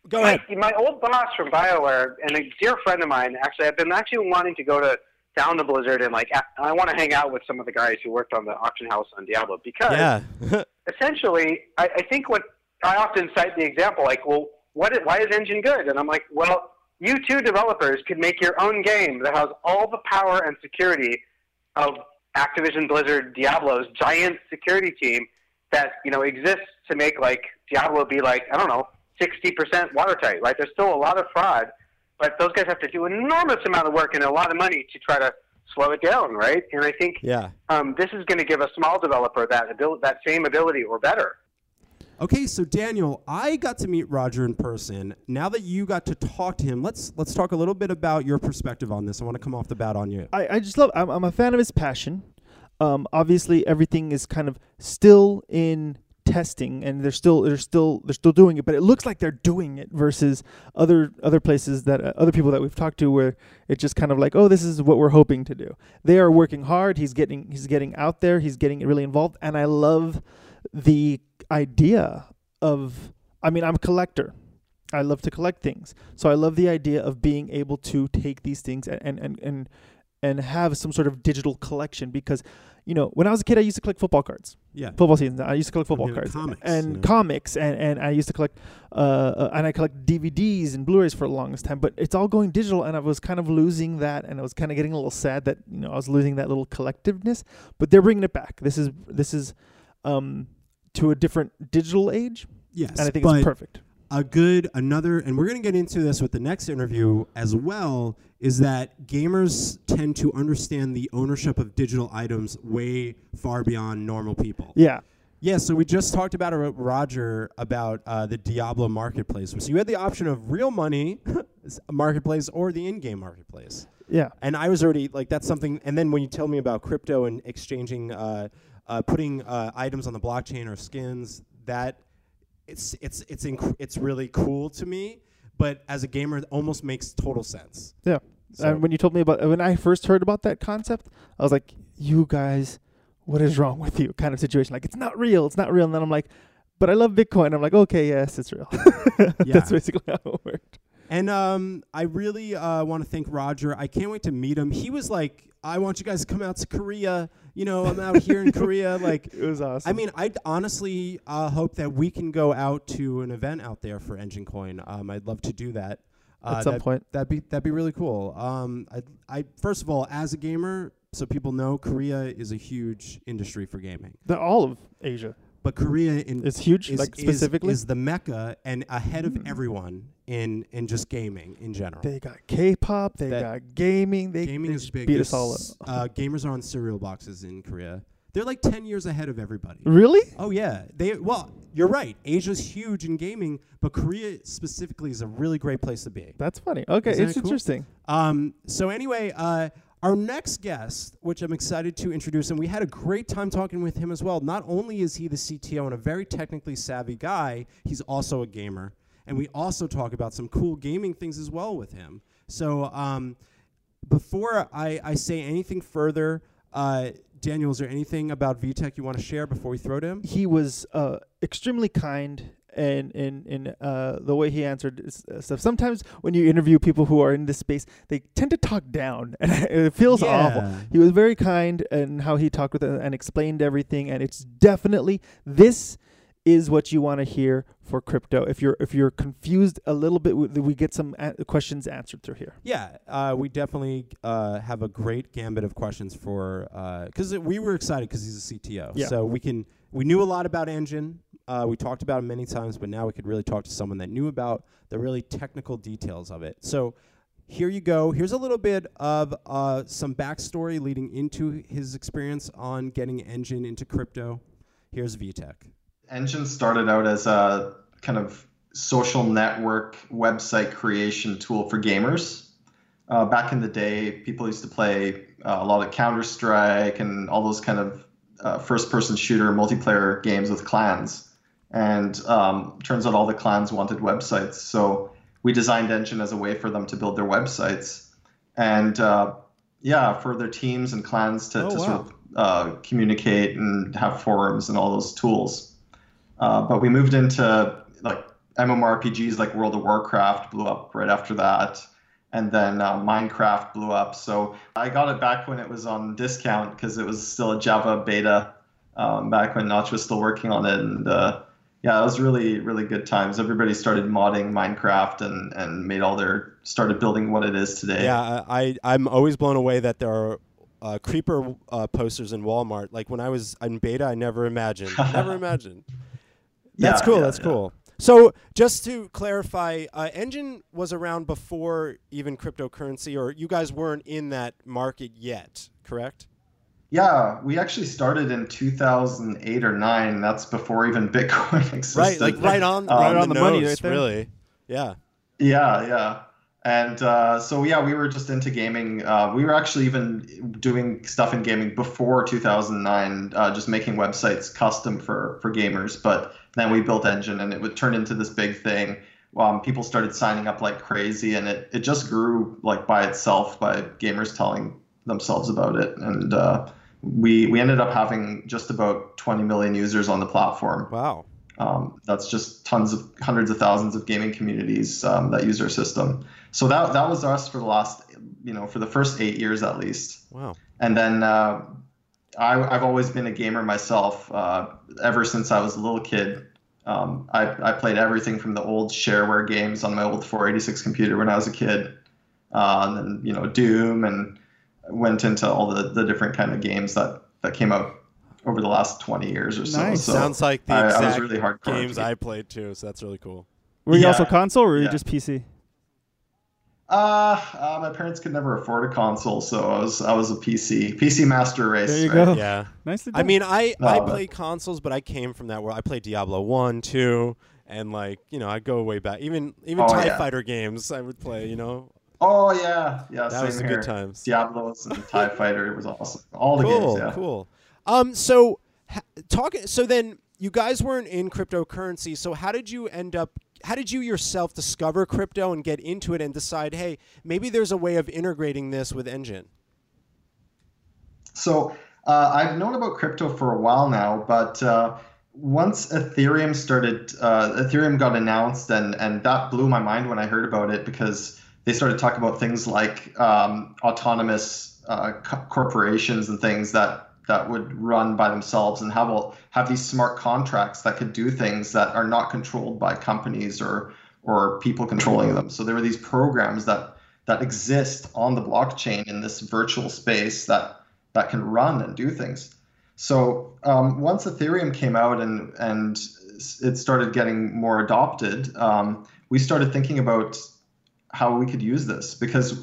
go ahead. My, my old boss from BioWare and a dear friend of mine, actually, I've been actually wanting to go to down to Blizzard and like I want to hang out with some of the guys who worked on the auction house on Diablo because Yeah. [laughs] essentially, I, I think what I often cite the example like, well, what is, why is Enjin good? And I'm like, well, you two developers could make your own game that has all the power and security of Activision Blizzard Diablo's giant security team that you know exists to make like Diablo be like I don't know sixty percent watertight. Right? There's still a lot of fraud, but those guys have to do an enormous amount of work and a lot of money to try to slow it down. Right? And I think Yeah. um, this is going to give a small developer that abil- that same ability or better. Okay, so Daniel, I got to meet Roger in person. Now that you got to talk to him, let's let's talk a little bit about your perspective on this. I want to come off the bat on you. I, I just love. I'm, I'm a fan of his passion. Um, obviously, everything is kind of still in testing, and they're still they're still they're still doing it. But it looks like they're doing it versus other other places that uh, other people that we've talked to, where it's just kind of like, oh, this is what we're hoping to do. They are working hard. He's getting he's getting out there. He's getting really involved, and I love the idea of. I mean, I'm a collector. I love to collect things. So I love the idea of being able to take these things and and and and, and have some sort of digital collection because you know, when I was a kid I used to collect football cards. Yeah. Football seasons. I used to collect football cards comics, and yeah. comics and, and I used to collect uh, uh and I collect DVDs and Blu-rays for the longest time, but it's all going digital and I was kind of losing that and I was kind of getting a little sad that, you know, I was losing that little collectiveness, but they're bringing it back. This is this is um to a different digital age Yes, and I think it's perfect. a good another, and we're going to get into this with the next interview as well. Is that gamers tend to understand the ownership of digital items way far beyond normal people. Yeah. Yeah, so we just talked about it Roger about uh, the Diablo marketplace. So you had the option of real money [laughs] marketplace or the in-game marketplace. Yeah. And I was already like, that's something. And then when you tell me about crypto and exchanging, uh, uh, putting uh, items on the blockchain or skins, that it's it's it's inc- it's really cool to me. But as a gamer, it almost makes total sense. Yeah. So- And when you told me about when I first heard about that concept, I was like, "You guys, what is wrong with you?" Kind of situation. Like it's not real. It's not real. And then I'm like, "But I love Bitcoin." I'm like, "Okay, yes, it's real." [laughs] Yeah. That's basically how it worked. And um, I really uh, want to thank Roger. I can't wait to meet him. He was like, "I want you guys to come out to Korea. You know, I'm out here in Korea. [laughs] Like, It was awesome. I mean, I honestly uh, hope that we can go out to an event out there for Enjin Coin. Um, I'd love to do that uh, At some that- point. That'd be that'd be really cool. Um, I, I first of all, as a gamer, so people know, Korea is a huge industry for gaming. the, all of Asia But Korea in is huge. is, like specifically, is, the mecca and ahead of Mm. everyone in in just gaming in general. they got K-pop. They That- got gaming. They gaming they is just big. Beat us all up. Uh, gamers are on cereal boxes in Korea. They're like ten years ahead of everybody. Really? Oh yeah, they well, you're right. Asia's huge in gaming, but Korea specifically is a really great place to be. That's funny. Okay, Isn't it's that cool? interesting. Um, so anyway, uh, our next guest, which I'm excited to introduce, and we had a great time talking with him as well. Not only is he the CTO and a very technically savvy guy, he's also a gamer, and we also talk about some cool gaming things as well with him. So um, before I, I say anything further, uh, Daniel, is there anything about Witek you want to share before we throw to him? he was uh, extremely kind and in in uh, the way he answered uh, stuff. Sometimes when you interview people who are in this space, they tend to talk down, [laughs] and it feels awful. He was very kind in how he talked with it and explained everything, and it's definitely this is what you want to hear for crypto. If you're if you're confused a little bit, we, we get some a- questions answered through here. Yeah, uh, we definitely uh, have a great gambit of questions for because we were excited because he's a CTO. Yeah. So we can we knew a lot about Enjin. Uh, we talked about it many times, but now we could really talk to someone that knew about the really technical details of it. So here you go. Here's a little bit of uh, some backstory leading into his experience on getting Enjin into crypto. Here's Witek. Enjin started out as a kind of social network website creation tool for gamers. Uh, back in the day, people used to play uh, a lot of Counter Strike and all those kind of uh, first person shooter multiplayer games with clans. And um, turns out all the clans wanted websites. So we designed Enjin as a way for them to build their websites. And uh, yeah, for their teams and clans to, Oh, to wow. sort of uh, communicate and have forums and all those tools. Uh, but we moved into like MMORPGs like World of Warcraft blew up right after that, and then uh, Minecraft blew up. So I got it back when it was on discount because it was still a Java beta um, back when Notch was still working on it, and uh, yeah, it was really really good times. Everybody started modding Minecraft and and made all their started building what it is today. Yeah, I I'm always blown away that there are uh, creeper uh, posters in Walmart. Like when I was in beta, I never imagined, [laughs] never imagined. [laughs] That's Yeah, cool. yeah, that's yeah. cool. So just to clarify, uh, Enjin was around before even cryptocurrency, or you guys weren't in that market yet, correct? Yeah, we actually started in 2008 or 9. That's before even [laughs] Bitcoin existed. Right, like right on, Um, right right on on the, the money nose, right there. really. Yeah. Yeah, yeah. And uh, so, yeah, we were just into gaming. Uh, we were actually even doing stuff in gaming before 2009, uh, just making websites custom for, for gamers. But then we built Enjin and it would turn into this big thing. Um, people started signing up like crazy and it, it just grew like by itself by gamers telling themselves about it. And uh, we, we ended up having just about 20 million users on the platform. Wow. Um, that's just tons of hundreds of thousands of gaming communities um, that use our system. So that that was us for the last, you know, for the first eight years at least. Wow. And then uh, I, I've always been a gamer myself. Uh, ever since I was a little kid, um, I, I played everything from the old shareware games on my old 486 computer when I was a kid, uh, and then you know Doom, and went into all the, the different kind of games that that came out over the last 20 years or so. Nice. So Sounds like the I- I was exact really games I played too. So that's really cool. Were you Yeah. also console or were you Yeah. just PC? Uh, uh, my parents could never afford a console, so I was I was a PC PC master race. There you right? go. Yeah. [laughs] Nicely Done. I mean, I I No, play consoles, but I came from that world. I played Diablo one, two, and like you know, I go way back. Even even Oh, Tie yeah. Fighter games, I would play. You know, Oh yeah, yeah. that same was the here. good times. Diablos and Tie Fighter It was awesome. All the cool, games, yeah. cool. Um, so ha- talk. So then you guys weren't in cryptocurrency. So how did you end up? How did you yourself discover crypto and get into it and decide, hey, maybe there's a way of integrating this with Enjin? So uh, I've known about crypto for a while now, but uh, once Ethereum started, uh, Ethereum got announced, and and that blew my mind when I heard about it because they started talking about things like um, autonomous uh, co- corporations and things that that would run by themselves and have all, have these smart contracts that could do things that are not controlled by companies or or people controlling them. So there were these programs that that exist on the blockchain in this virtual space that that can run and do things. So um, once Ethereum came out and and it started getting more adopted, um, we started thinking about how we could use this because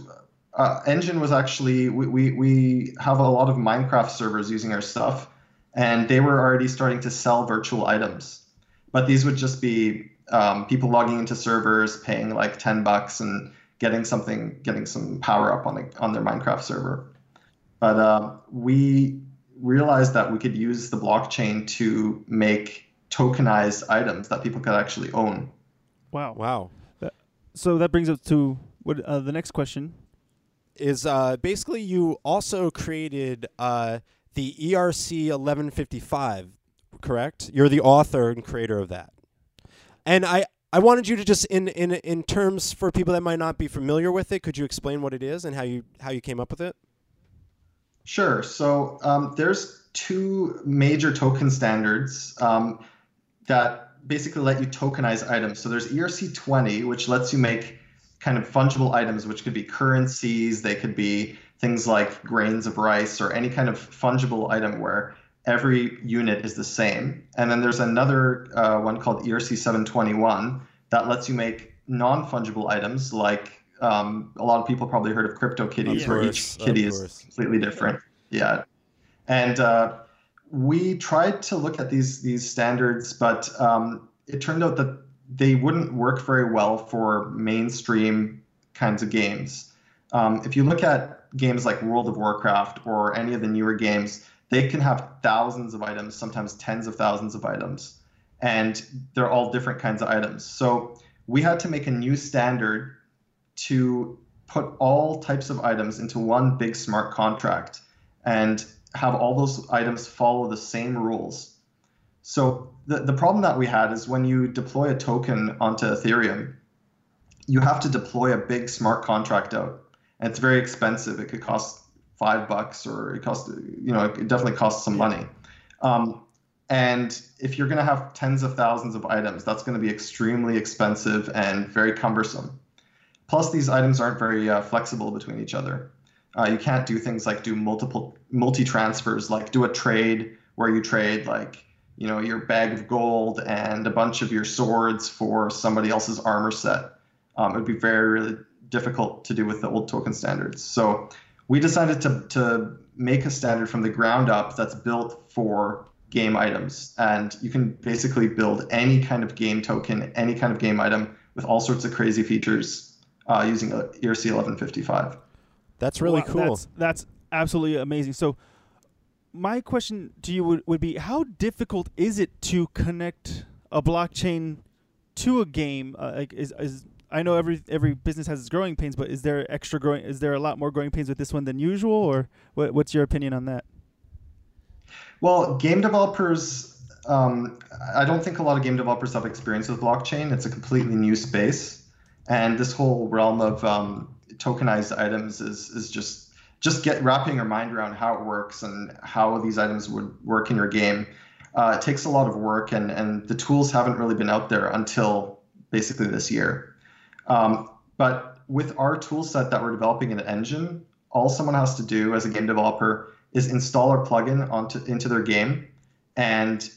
uh, Enjin was actually we, we we have a lot of Minecraft servers using our stuff, and they were already starting to sell virtual items, but these would just be um, people logging into servers, paying like ten bucks and getting something, getting some power up on a, on their Minecraft server. But um, we realized that we could use the blockchain to make tokenized items that people could actually own. wow. Wow. So that brings us to what uh, the next question. is uh, basically you also created uh, the ERC 1155, correct? You're the author and creator of that. And I, I wanted you to just in, in in terms for people that might not be familiar with it, could you explain what it is and how you how you came up with it? Sure. So um, there's two major token standards um, that basically let you tokenize items. So there's ERC20, which lets you make kind of fungible items, which could be currencies, they could be things like grains of rice or any kind of fungible item where every unit is the same. And then there's another uh, one called ERC 721 that lets you make non fungible items like um, a lot of people probably heard of crypto kitties, Of where each kitty is completely different. Yeah, and uh, we tried to look at these these standards, but um, it turned out that they wouldn't work very well for mainstream kinds of games. Um, if you look at games like World of Warcraft or any of the newer games, they can have thousands of items, sometimes tens of thousands of items, and they're all different kinds of items. So we had to make a new standard to put all types of items into one big smart contract and have all those items follow the same rules. So the, the problem that we had is when you deploy a token onto Ethereum, you have to deploy a big smart contract out. And it's very expensive. It could cost five bucks or it cost, you know, it definitely costs some money. Um, And if you're going to have tens of thousands of items, that's going to be extremely expensive and very cumbersome. Plus, these items aren't very uh, flexible between each other. Uh, you can't do things like do multiple multi transfers, like do a trade where you trade like you know your bag of gold and a bunch of your swords for somebody else's armor set. Um, it would be very really difficult to do with the old token standards. So we decided to to make a standard from the ground up that's built for game items, and you can basically build any kind of game token, any kind of game item with all sorts of crazy features uh, using ERC 1155. That's really Wow, cool. That's, that's absolutely amazing. So, my question to you would, would be how difficult is it to connect a blockchain to a game? Uh, like is, is I know every every business has its growing pains, but is there extra growing? Is there a lot more growing pains with this one than usual, or what, what's your opinion on that? Well, game developers, um, I don't think a lot of game developers have experience with blockchain. It's a completely new space, and this whole realm of um, tokenized items is is just just get wrapping your mind around how it works and how these items would work in your game. Uh, it takes a lot of work, and and the tools haven't really been out there until basically this year. Um, but with our tool set that we're developing in the Enjin, all someone has to do as a game developer is install our plugin onto into their game and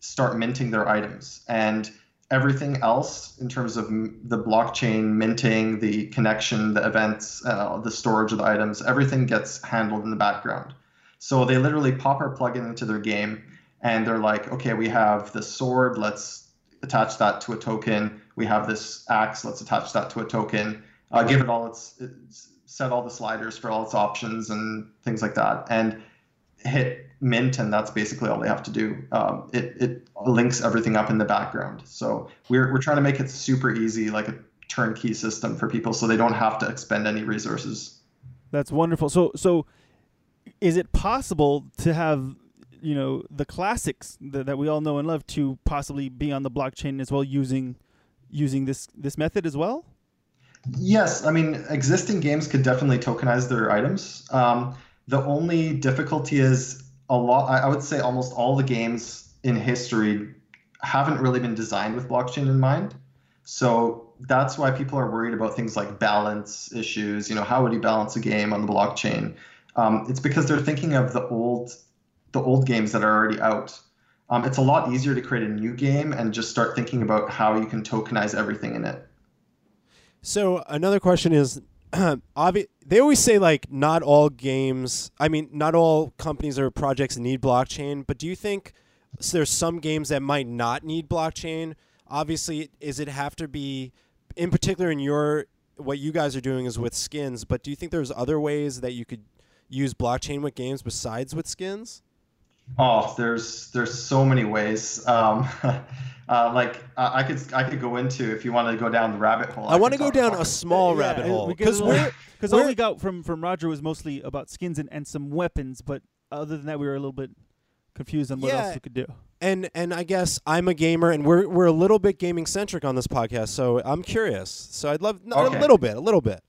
start minting their items. And everything else in terms of the blockchain minting, the connection, the events, uh, the storage of the items, everything gets handled in the background. So they literally pop our plugin into their game and they're like, okay, we have the sword, let's attach that to a token. We have this axe, let's attach that to a token. Uh, give it all its, its set all the sliders for all its options and things like that, and hit mint, and that's basically all they have to do. Um, it it links everything up in the background. So we're we're trying to make it super easy, like a turnkey system for people, so they don't have to expend any resources. That's wonderful. So so, is it possible to have you know the classics that, that we all know and love to possibly be on the blockchain as well using using this this method as well? Yes, I mean existing games could definitely tokenize their items. Um, the only difficulty is a lot. I would say almost all the games in history haven't really been designed with blockchain in mind. So that's why people are worried about things like balance issues. You know, how would you balance a game on the blockchain? Um, it's because they're thinking of the old, the old games that are already out. Um, it's a lot easier to create a new game and just start thinking about how you can tokenize everything in it. So another question is, [clears throat] obvi- they always say like not all games. I mean, not all companies or projects need blockchain. But do you think s- there's some games that might not need blockchain? Obviously, is it have to be, in particular, in your what you guys are doing is with skins. But do you think there's other ways that you could use blockchain with games besides with skins? Oh, there's there's so many ways. Um, [laughs] uh, like uh, I could I could go into if you want to go down the rabbit hole. I want to go down a small Yeah, rabbit hole we get a because we're [laughs] Because all We're- we got from from Roger was mostly about skins and, and some weapons, but other than that, we were a little bit confused on what Yeah. else we could do. and and I guess I'm a gamer, and we're we're a little bit gaming centric on this podcast, so I'm curious. So I'd love no, Okay. a little bit, a little bit.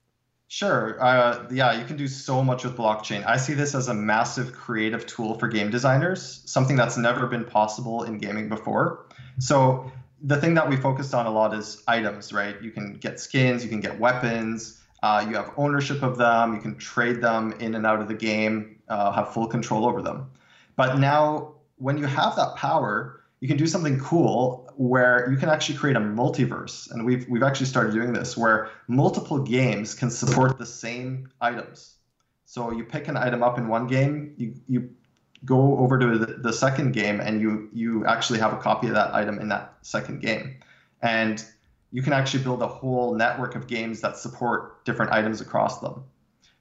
Sure. Uh, yeah, you can do so much with blockchain. I see this as a massive creative tool for game designers, something that's never been possible in gaming before. So the thing that we focused on a lot is items, right? You can get skins, you can get weapons, uh, you have ownership of them, you can trade them in and out of the game, uh, have full control over them. But now, when you have that power, you can do something cool where you can actually create a multiverse. And we've, we've actually started doing this where multiple games can support the same items. So you pick an item up in one game, you, you go over to the, the second game, and you, you actually have a copy of that item in that second game. And you can actually build a whole network of games that support different items across them.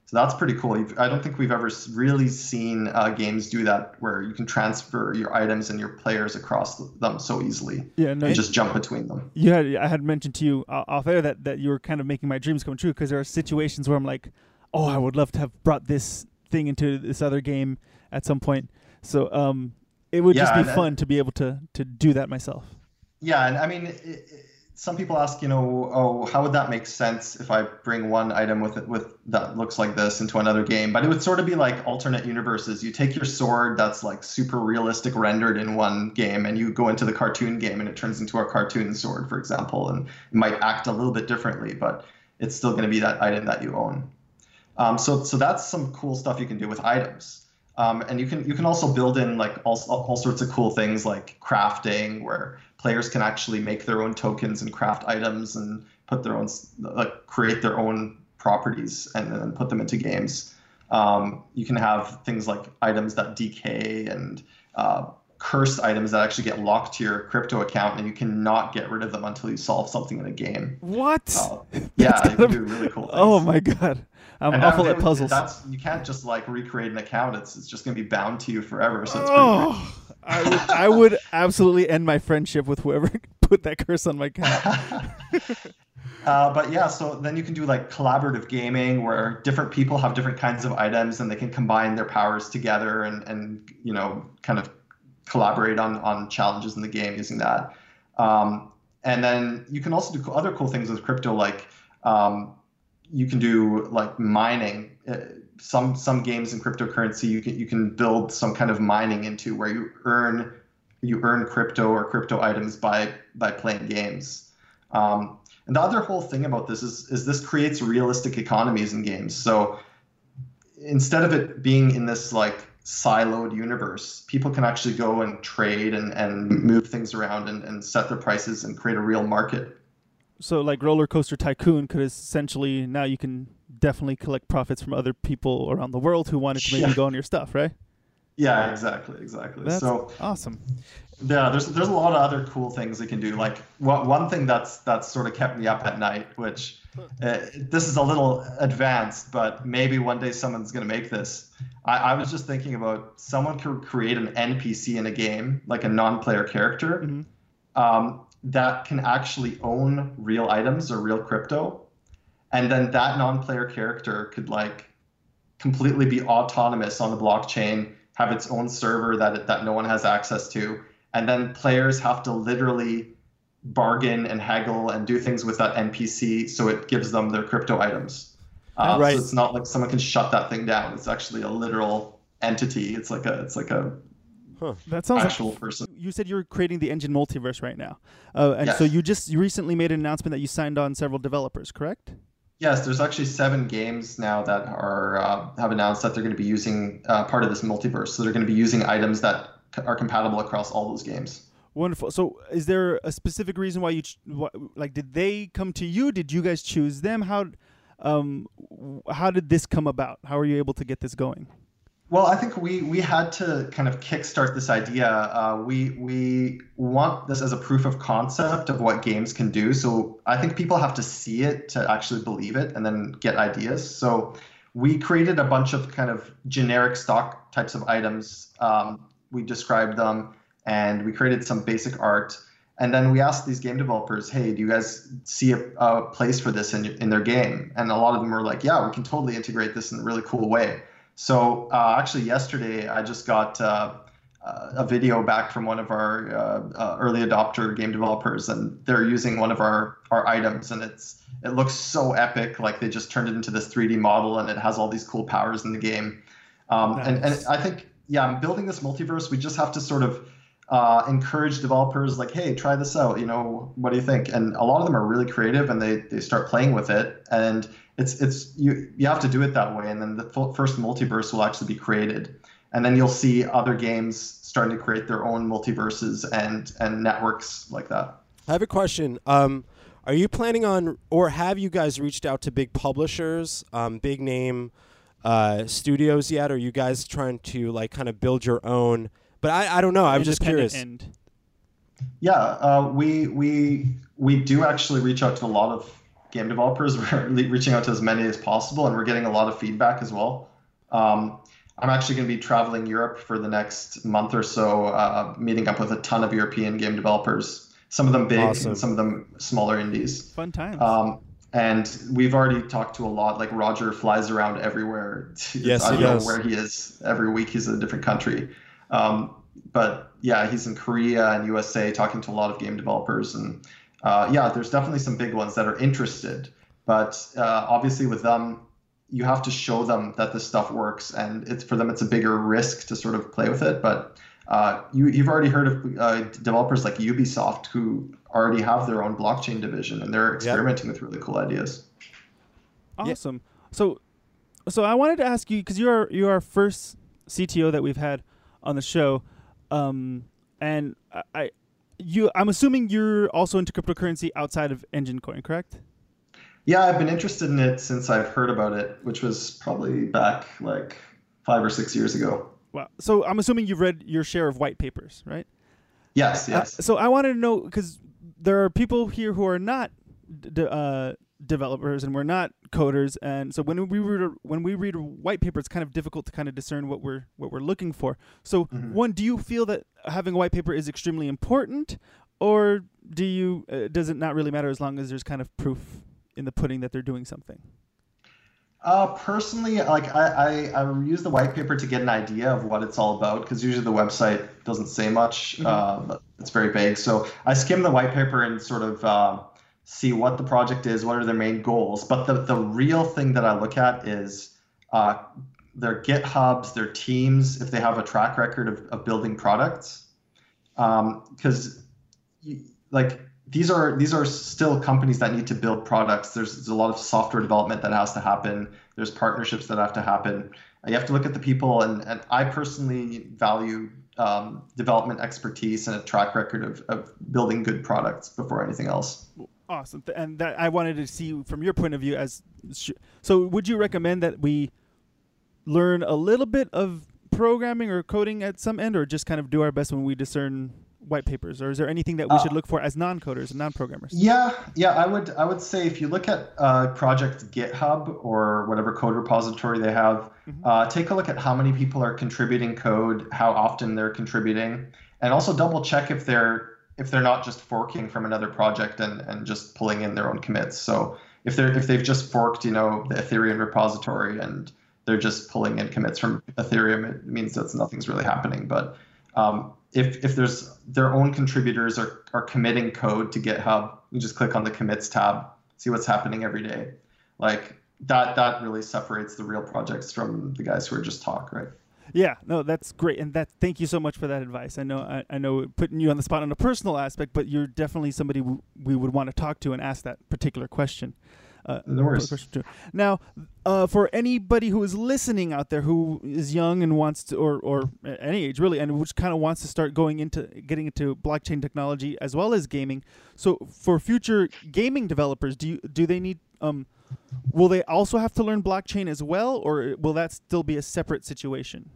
So that's pretty cool. I don't think we've ever really seen uh, games do that where you can transfer your items and your players across them so easily Yeah, no, and just jump between them. you had I had mentioned to you uh, off air that that you were kind of making my dreams come true because there are situations where I'm like, oh, I would love to have brought this thing into this other game at some point. So um, it would just be fun to be able to to do that myself. Yeah, and I mean, it, it, some people ask, you know, oh, how would that make sense if I bring one item with it with that looks like this into another game? But it would sort of be like alternate universes. You take your sword that's like super realistic rendered in one game, and you go into the cartoon game, and it turns into a cartoon sword, for example, and it might act a little bit differently, but it's still going to be that item that you own. Um, so, so that's some cool stuff you can do with items. Um, and you can you can also build in like all, all sorts of cool things like crafting, where players can actually make their own tokens and craft items and put their own like create their own properties and then put them into games. Um, you can have things like items that decay and uh, cursed items that actually get locked to your crypto account and you cannot get rid of them until you solve something in a game. What? Uh, [laughs] yeah, you can do really cool things. Oh my god. I'm And awful at puzzles. That's you can't just like recreate an account. It's it's just gonna be bound to you forever. So it's pretty Oh, I would, I would absolutely end my friendship with whoever [laughs] put that curse on my cat. [laughs] Uh, but yeah, so then you can do like collaborative gaming where different people have different kinds of items and they can combine their powers together and, and you know kind of collaborate on, on challenges in the game using that. Um, and then you can also do other cool things with crypto, like um, you can do like mining. Some some games in cryptocurrency you can you can build some kind of mining into where you earn you earn crypto or crypto items by by playing games. Um, and the other whole thing about this is is this creates realistic economies in games. So instead of it being in this like siloed universe, people can actually go and trade and, and move things around and, and set their prices and create a real market. So, like Roller Coaster Tycoon could essentially now you can definitely collect profits from other people around the world who wanted to maybe Yeah. go on your stuff, right? Yeah, exactly, exactly. That's so awesome. yeah, there's there's a lot of other cool things they can do. Like one one thing that's that's sort of kept me up at night, which uh, this is a little advanced, but maybe one day someone's gonna make this. I, I was just thinking about someone could create an NPC in a game, like a non-player character, Mhm. um, that can actually own real items or real crypto, and then that non-player character could like completely be autonomous on the blockchain, have its own server that it, that no one has access to, and then players have to literally bargain and haggle and do things with that NPC so it gives them their crypto items. Uh, Right. So it's not like someone can shut that thing down. It's actually a literal entity. It's like a it's like a That sounds like actual person. you said you're creating the Enjin multiverse right now, uh, and so you just you recently made an announcement that you signed on several developers, correct? Yes, there's actually seven games now that are uh, have announced that they're going to be using uh, part of this multiverse. So they're going to be using items that c- are compatible across all those games. Wonderful. So, is there a specific reason why you ch- wh- like? Did they come to you? Did you guys choose them? How, um, how did this come about? How are you able to get this going? Well, I think we we had to kind of kickstart this idea. Uh, we we want this as a proof of concept of what games can do. So I think people have to see it to actually believe it, and then get ideas. So we created a bunch of kind of generic stock types of items. Um, we described them, and we created some basic art. And then we asked these game developers, "Hey, do you guys see a, a place for this in in their game?" And a lot of them were like, "Yeah, we can totally integrate this in a really cool way." So uh, actually, yesterday I just got uh, uh, a video back from one of our uh, uh, early adopter game developers, and they're using one of our our items, and it's it looks so epic. Like they just turned it into this 3D model, and it has all these cool powers in the game. Um, and, and I think yeah, I'm building this multiverse. We just have to sort of uh, encourage developers like, hey, try this out. You know, what do you think? And a lot of them are really creative, and they they start playing with it, and it's it's you you have to do it that way, and then the full, first multiverse will actually be created, and then you'll see other games starting to create their own multiverses and and networks like that. I have a question. Um, are you planning on, or have you guys reached out to big publishers, um, big name uh, studios yet? Or are you guys trying to like kind of build your own? But I, I don't know. I'm just curious. End. Yeah, uh, we we we do actually reach out to a lot of game developers. [laughs] We're reaching out to as many as possible, and we're getting a lot of feedback as well. Um, I'm actually going to be traveling Europe for the next month or so, uh, meeting up with a ton of European game developers. Some of them big, Awesome. and some of them smaller indies. Fun times. Um, and we've already talked to a lot. Like Roger flies around everywhere. [laughs] Yes, I he don't does. know where he is every week. He's in a different country. Um, but yeah, he's in Korea and USA talking to a lot of game developers, and uh, yeah, there's definitely some big ones that are interested, but uh, obviously with them, you have to show them that this stuff works, and it's for them it's a bigger risk to sort of play with it. But uh, you, you've already heard of uh, developers like Ubisoft who already have their own blockchain division, and they're experimenting yep. with really cool ideas. Awesome. So, so I wanted to ask you because you're you're our first CTO that we've had on the show, um, and I, you I'm assuming you're also into cryptocurrency outside of Enjin Coin, correct? Yeah, I've been interested in it since I've heard about it, which was probably back like five or six years ago. Wow. So I'm assuming you've read your share of white papers, right? Yes, uh, yes. Uh, so I wanted to know because there are people here who are not d- uh, developers and we're not coders, and so when we read a, when we read a white paper, it's kind of difficult to kind of discern what we're what we're looking for. So, mm-hmm. one, do you feel that having a white paper is extremely important, or do you uh, does it not really matter as long as there's kind of proof in the pudding that they're doing something? Uh, personally, like I, I, I, use the white paper to get an idea of what it's all about because usually the website doesn't say much. Mm-hmm. Uh, it's very vague. So I skim the white paper and sort of uh, see what the project is, what are their main goals. But the, the real thing that I look at is uh, their GitHubs, their teams, if they have a track record of, of building products. Because um, like these are these are still companies that need to build products. There's, there's, a lot of software development that has to happen. There's partnerships that have to happen. You have to look at the people, and, and I personally value um, development expertise and a track record of, of building good products before anything else. Awesome, and that I wanted to see from your point of view as so. Would you recommend that we learn a little bit of programming or coding at some end, or just kind of do our best when we discern white papers, or is there anything that we uh, should look for as non-coders and non-programmers? Yeah, yeah, I would I would say if you look at uh, project GitHub or whatever code repository they have, mm-hmm. uh, take a look at how many people are contributing code, how often they're contributing, and also double check if they're if they're not just forking from another project and, and just pulling in their own commits. So if they're if they've just forked, you know, the Ethereum repository and they're just pulling in commits from Ethereum, it means that nothing's really happening. But um, if if there's their own contributors are, are committing code to GitHub, you just click on the commits tab, see what's happening every day. Like that that really separates the real projects from the guys who are just talk, right? Yeah, no, that's great, and that thank you so much for that advice. I know I, I know putting you on the spot on a personal aspect, but you're definitely somebody w- we would want to talk to and ask that particular question. Uh, no worries. Now, uh, for anybody who is listening out there who is young and wants to, or or any age really, and which kind of wants to start going into getting into blockchain technology as well as gaming. So, for future gaming developers, do you do they need um, will they also have to learn blockchain as well, or will that still be a separate situation?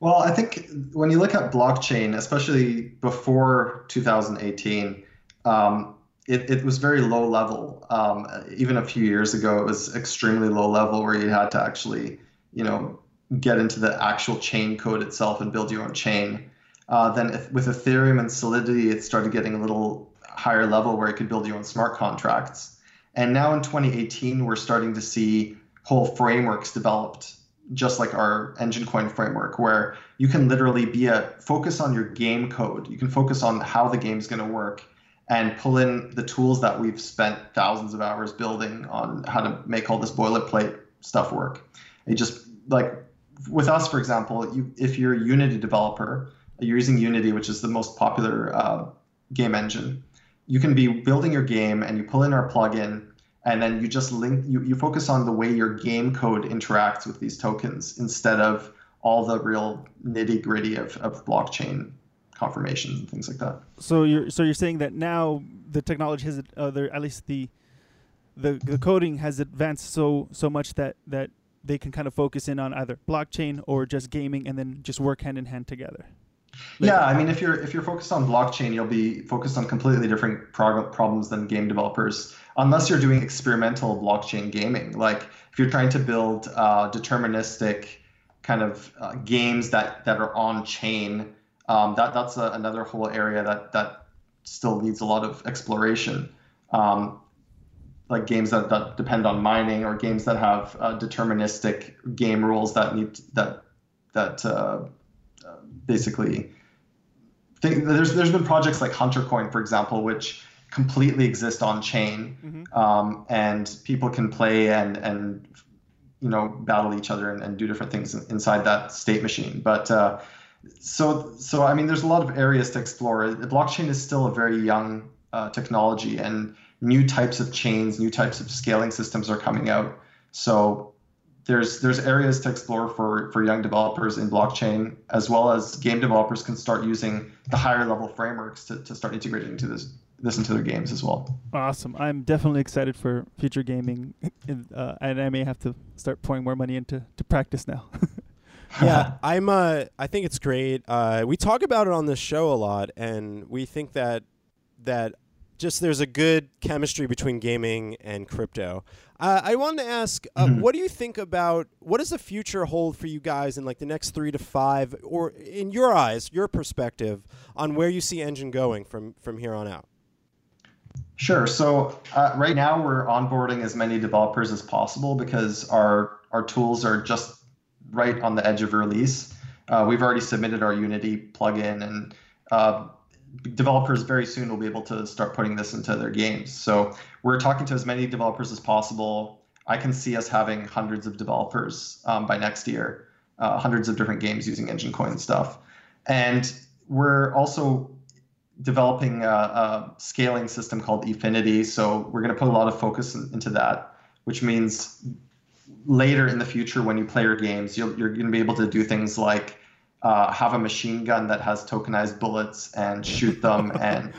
Well, I think when you look at blockchain, especially before 2018, um, it, it was very low level. Um, even a few years ago, it was extremely low level where you had to actually, you know, get into the actual chain code itself and build your own chain. Uh, then if, with Ethereum and Solidity, it started getting a little higher level where you could build your own smart contracts. And now in 2018, we're starting to see whole frameworks developed, just like our Enjin Coin framework, where you can literally be a focus on your game code. You can focus on how the game's going to work and pull in the tools that we've spent thousands of hours building on how to make all this boilerplate stuff work. It just like with us, for example, you, if you're a Unity developer, you're using Unity, which is the most popular uh, game engine. You can be building your game and you pull in our plugin, and then you just link. You, you focus on the way your game code interacts with these tokens instead of all the real nitty gritty of, of blockchain confirmations and things like that. So you're so you're saying that now the technology has uh, at least the the the coding has advanced so so much that that they can kind of focus in on either blockchain or just gaming and then just work hand in hand together. Yeah, I mean, if you're if you're focused on blockchain, you'll be focused on completely different prog- problems than game developers, unless you're doing experimental blockchain gaming. Like if you're trying to build uh, deterministic kind of uh, games that that are on chain um, that that's a, another whole area that that still needs a lot of exploration. Um, like games that, that depend on mining or games that have uh, deterministic game rules that need that that basically there's there's been projects like Huntercoin, for example, which completely exist on chain, Mhm. um, and people can play and and you know battle each other and, and do different things inside that state machine. But uh, so so I mean, there's a lot of areas to explore. The blockchain is still a very young uh, technology, and new types of chains, new types of scaling systems are coming out. So there's there's areas to explore for for young developers in blockchain, as well as game developers can start using the higher level frameworks to, to start integrating into this this into their games as well. Awesome. I'm definitely excited for future gaming, in, uh, and I may have to start pouring more money into to practice now. [laughs] yeah, I'm. Uh, I think it's great. Uh, we talk about it on this show a lot, and we think that that just there's a good chemistry between gaming and crypto. Uh, I wanted to ask, uh, Mhm. what do you think about what does the future hold for you guys in like the next three to five, or in your eyes, your perspective on where you see Enjin going from from here on out? Sure. So uh, right now we're onboarding as many developers as possible because our our tools are just right on the edge of release. Uh, we've already submitted our Unity plugin, and uh, developers very soon will be able to start putting this into their games. So we're talking to as many developers as possible. I can see us having hundreds of developers um, by next year, uh, hundreds of different games using Enjin Coin stuff, and we're also developing a, a scaling system called Efinity. So we're going to put a lot of focus in, into that, which means later in the future when you play your games, you're going to be able to do things like uh, have a machine gun that has tokenized bullets and shoot them, [laughs] and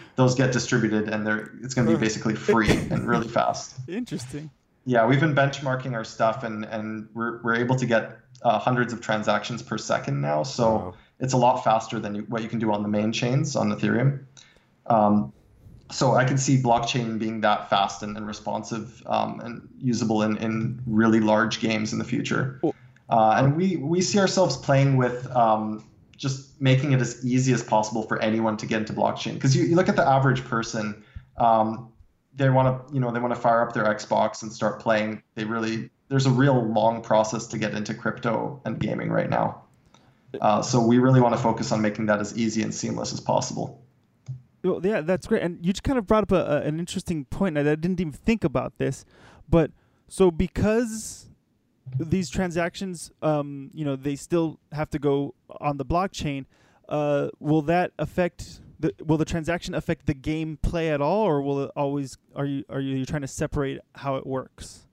[laughs] those get distributed, and they're it's going to be basically free and really [laughs] fast. Interesting. Yeah, we've been benchmarking our stuff, and and we're we're able to get uh, hundreds of transactions per second now. So Wow. it's a lot faster than you, what you can do on the main chains on Ethereum. Um, so I can see blockchain being that fast and, and responsive um, and usable in, in really large games in the future. Cool. Uh, and we we see ourselves playing with um, just making it as easy as possible for anyone to get into blockchain. Because you, you look at the average person, um, they want to you know they want to fire up their Xbox and start playing. They really there's a real long process to get into crypto and gaming right now. Uh, so we really want to focus on making that as easy and seamless as possible. Well, yeah, that's great. And you just kind of brought up a, a, an interesting point. and I didn't even think about this, but so because these transactions, um, you know, they still have to go on the blockchain. Uh, will that affect the? Will the transaction affect the game play at all, or will it always? Are you are you trying to separate how it works?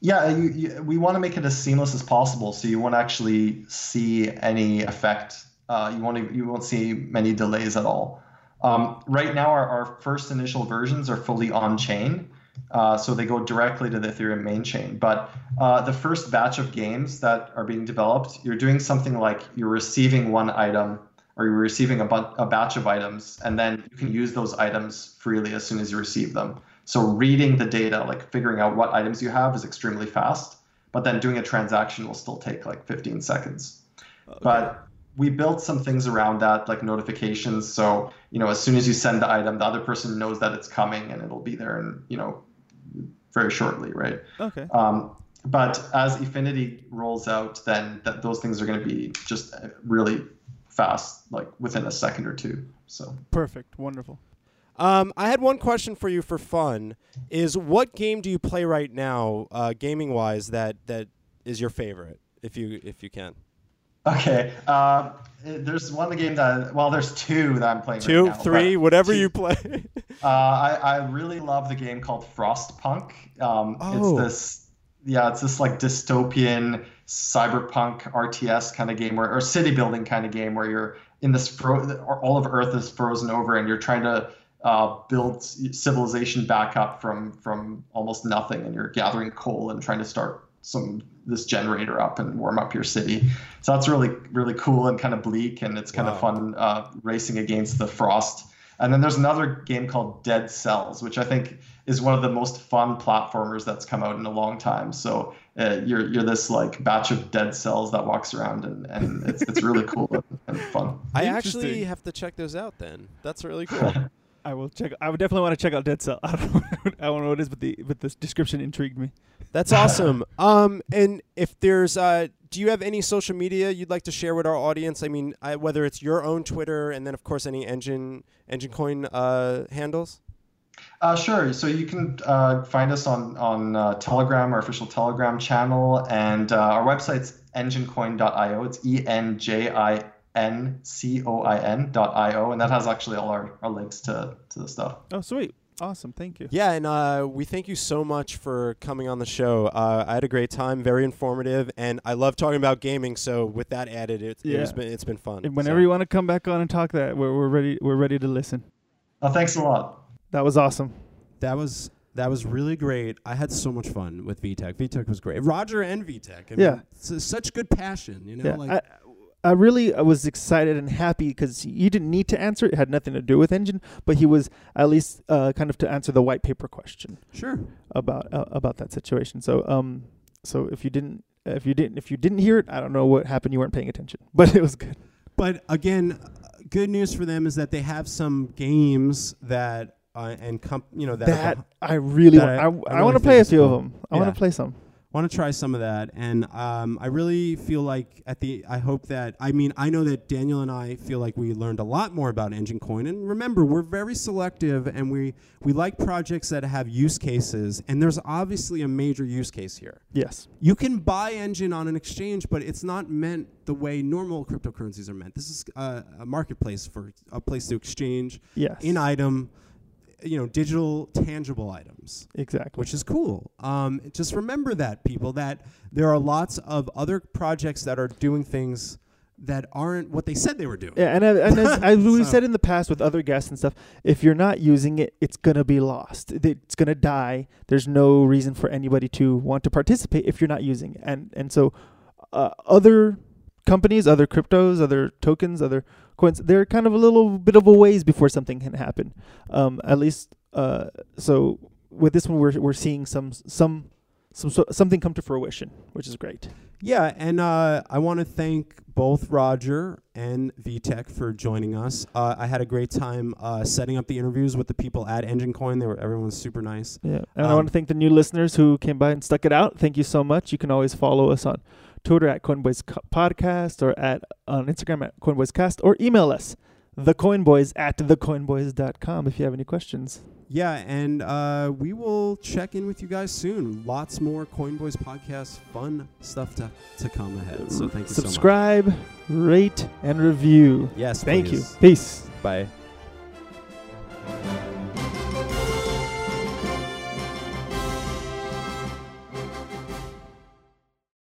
Yeah, you, you, we want to make it as seamless as possible, so you won't actually see any effect. Uh, you won't you won't see many delays at all. Um, right now, our, our first initial versions are fully on chain, uh, so they go directly to the Ethereum main chain. But uh, the first batch of games that are being developed, you're doing something like you're receiving one item or you're receiving a, bu- a batch of items, and then you can use those items freely as soon as you receive them. So reading the data, like figuring out what items you have, is extremely fast. But then doing a transaction will still take like 15 seconds. But we built some things around that, like notifications. So you know, as soon as you send the item, the other person knows that it's coming, and it'll be there, and you know, very shortly, right? Okay. Um, but as Efinity rolls out, then that those things are going to be just uh, really fast, like within a second or two. So Perfect. Wonderful. Um, I had one question for you for fun. Is what game do you play right now, uh, gaming wise, that that is your favorite, if you if you can? okay, uh, there's one game that well, there's two that I'm playing. Two, right now, three, whatever two- you play. [laughs] Uh, I, I really love the game called Frostpunk. Um, Oh. It's this, yeah, it's this like dystopian cyberpunk RTS kind of game where, or city building kind of game where you're in this, fro- all of Earth is frozen over and you're trying to uh, build civilization back up from from almost nothing, and you're gathering coal and trying to start some this generator up and warm up your city. So that's really really cool and kind of bleak, and it's kind Wow. of fun uh, racing against the frost. And then there's another game called Dead Cells, which I think is one of the most fun platformers that's come out in a long time. So uh, you're you're this like batch of dead cells that walks around, and, and it's it's really cool and, and fun. [laughs] I actually have to check those out. Then that's really [laughs] cool. I will check. I would definitely want to check out Dead Cell. [laughs] I don't know. I don't know what it is, but the but this description intrigued me. That's awesome. [laughs] Um, and if there's, uh, do you have any social media you'd like to share with our audience? I mean, I, whether it's your own Twitter and then of course any Enjin Enjin Coin uh, handles. Uh, sure. So you can uh, find us on on uh, Telegram, our official Telegram channel, and uh, our website's enjincoin.io. It's e n j i n c o i n dot i o, and that has actually all our, our links to to the stuff. Oh, sweet. Awesome. Thank you. Yeah, and uh, we thank you so much for coming on the show. Uh, I had a great time, very informative, and I love talking about gaming. So with that added, it, Yeah. it's been it's been fun. And whenever So- you want to come back on and talk that, we're, we're ready. We're ready to listen. Oh, thanks a lot. That was awesome. That was that was really great. I had so much fun with Witek. Witek was great. Roger and Witek. I mean, Yeah. it's such good passion. You know, yeah, like I, I really I was excited and happy because you didn't need to answer. It had nothing to do with Enjin, but he was at least uh, kind of to answer the white paper question sure. about uh, about that situation. So um, so if you didn't if you didn't if you didn't hear it, I don't know what happened. You weren't paying attention, [laughs] but it was good. But again, good news for them is that they have some games that uh, and comp, you know that, That I really that want. I- I, I I, want to play a few of them. I want to play some. Want to try some of that and um, i really feel like at the i hope that i mean i know that daniel and i feel like we learned a lot more about Enjin Coin and remember we're very selective and we we like projects that have use cases and there's obviously a major use case here Yes. you can buy engine on an exchange but it's not meant the way normal cryptocurrencies are meant this is uh, a marketplace for a place to exchange Yes. in item you know digital tangible items exactly. which is cool. Um, just remember that, people, that there are lots of other projects that are doing things that aren't what they said they were doing. Yeah, and, I- and as, [laughs] as we've So- said in the past with other guests and stuff, if you're not using it, it's gonna be lost. It's gonna die. There's no reason for anybody to want to participate if you're not using it. And and so, uh, other companies, other cryptos, other tokens, other coins, they're kind of a little bit of a ways before something can happen. Um, at least, uh, so with this one, we're we're seeing some some some so- something come to fruition, which is great. Yeah, and uh, I want to thank both Roger and Witek for joining us. Uh, I had a great time uh, setting up the interviews with the people at Enjin Coin. They were everyone was super nice. Yeah, and I Um, want to thank the new listeners who came by and stuck it out. Thank you so much. You can always follow us on Twitter at Coinboys Co- Podcast or at on Instagram at CoinboysCast or email us thecoinboys at thecoinboys.com if you have any questions. Yeah, and uh, we will check in with you guys soon. Lots more Coinboys podcast, fun stuff to, to come ahead. So thank you so much. Subscribe, rate, and review. Yes, Thank please. you. Peace. Bye.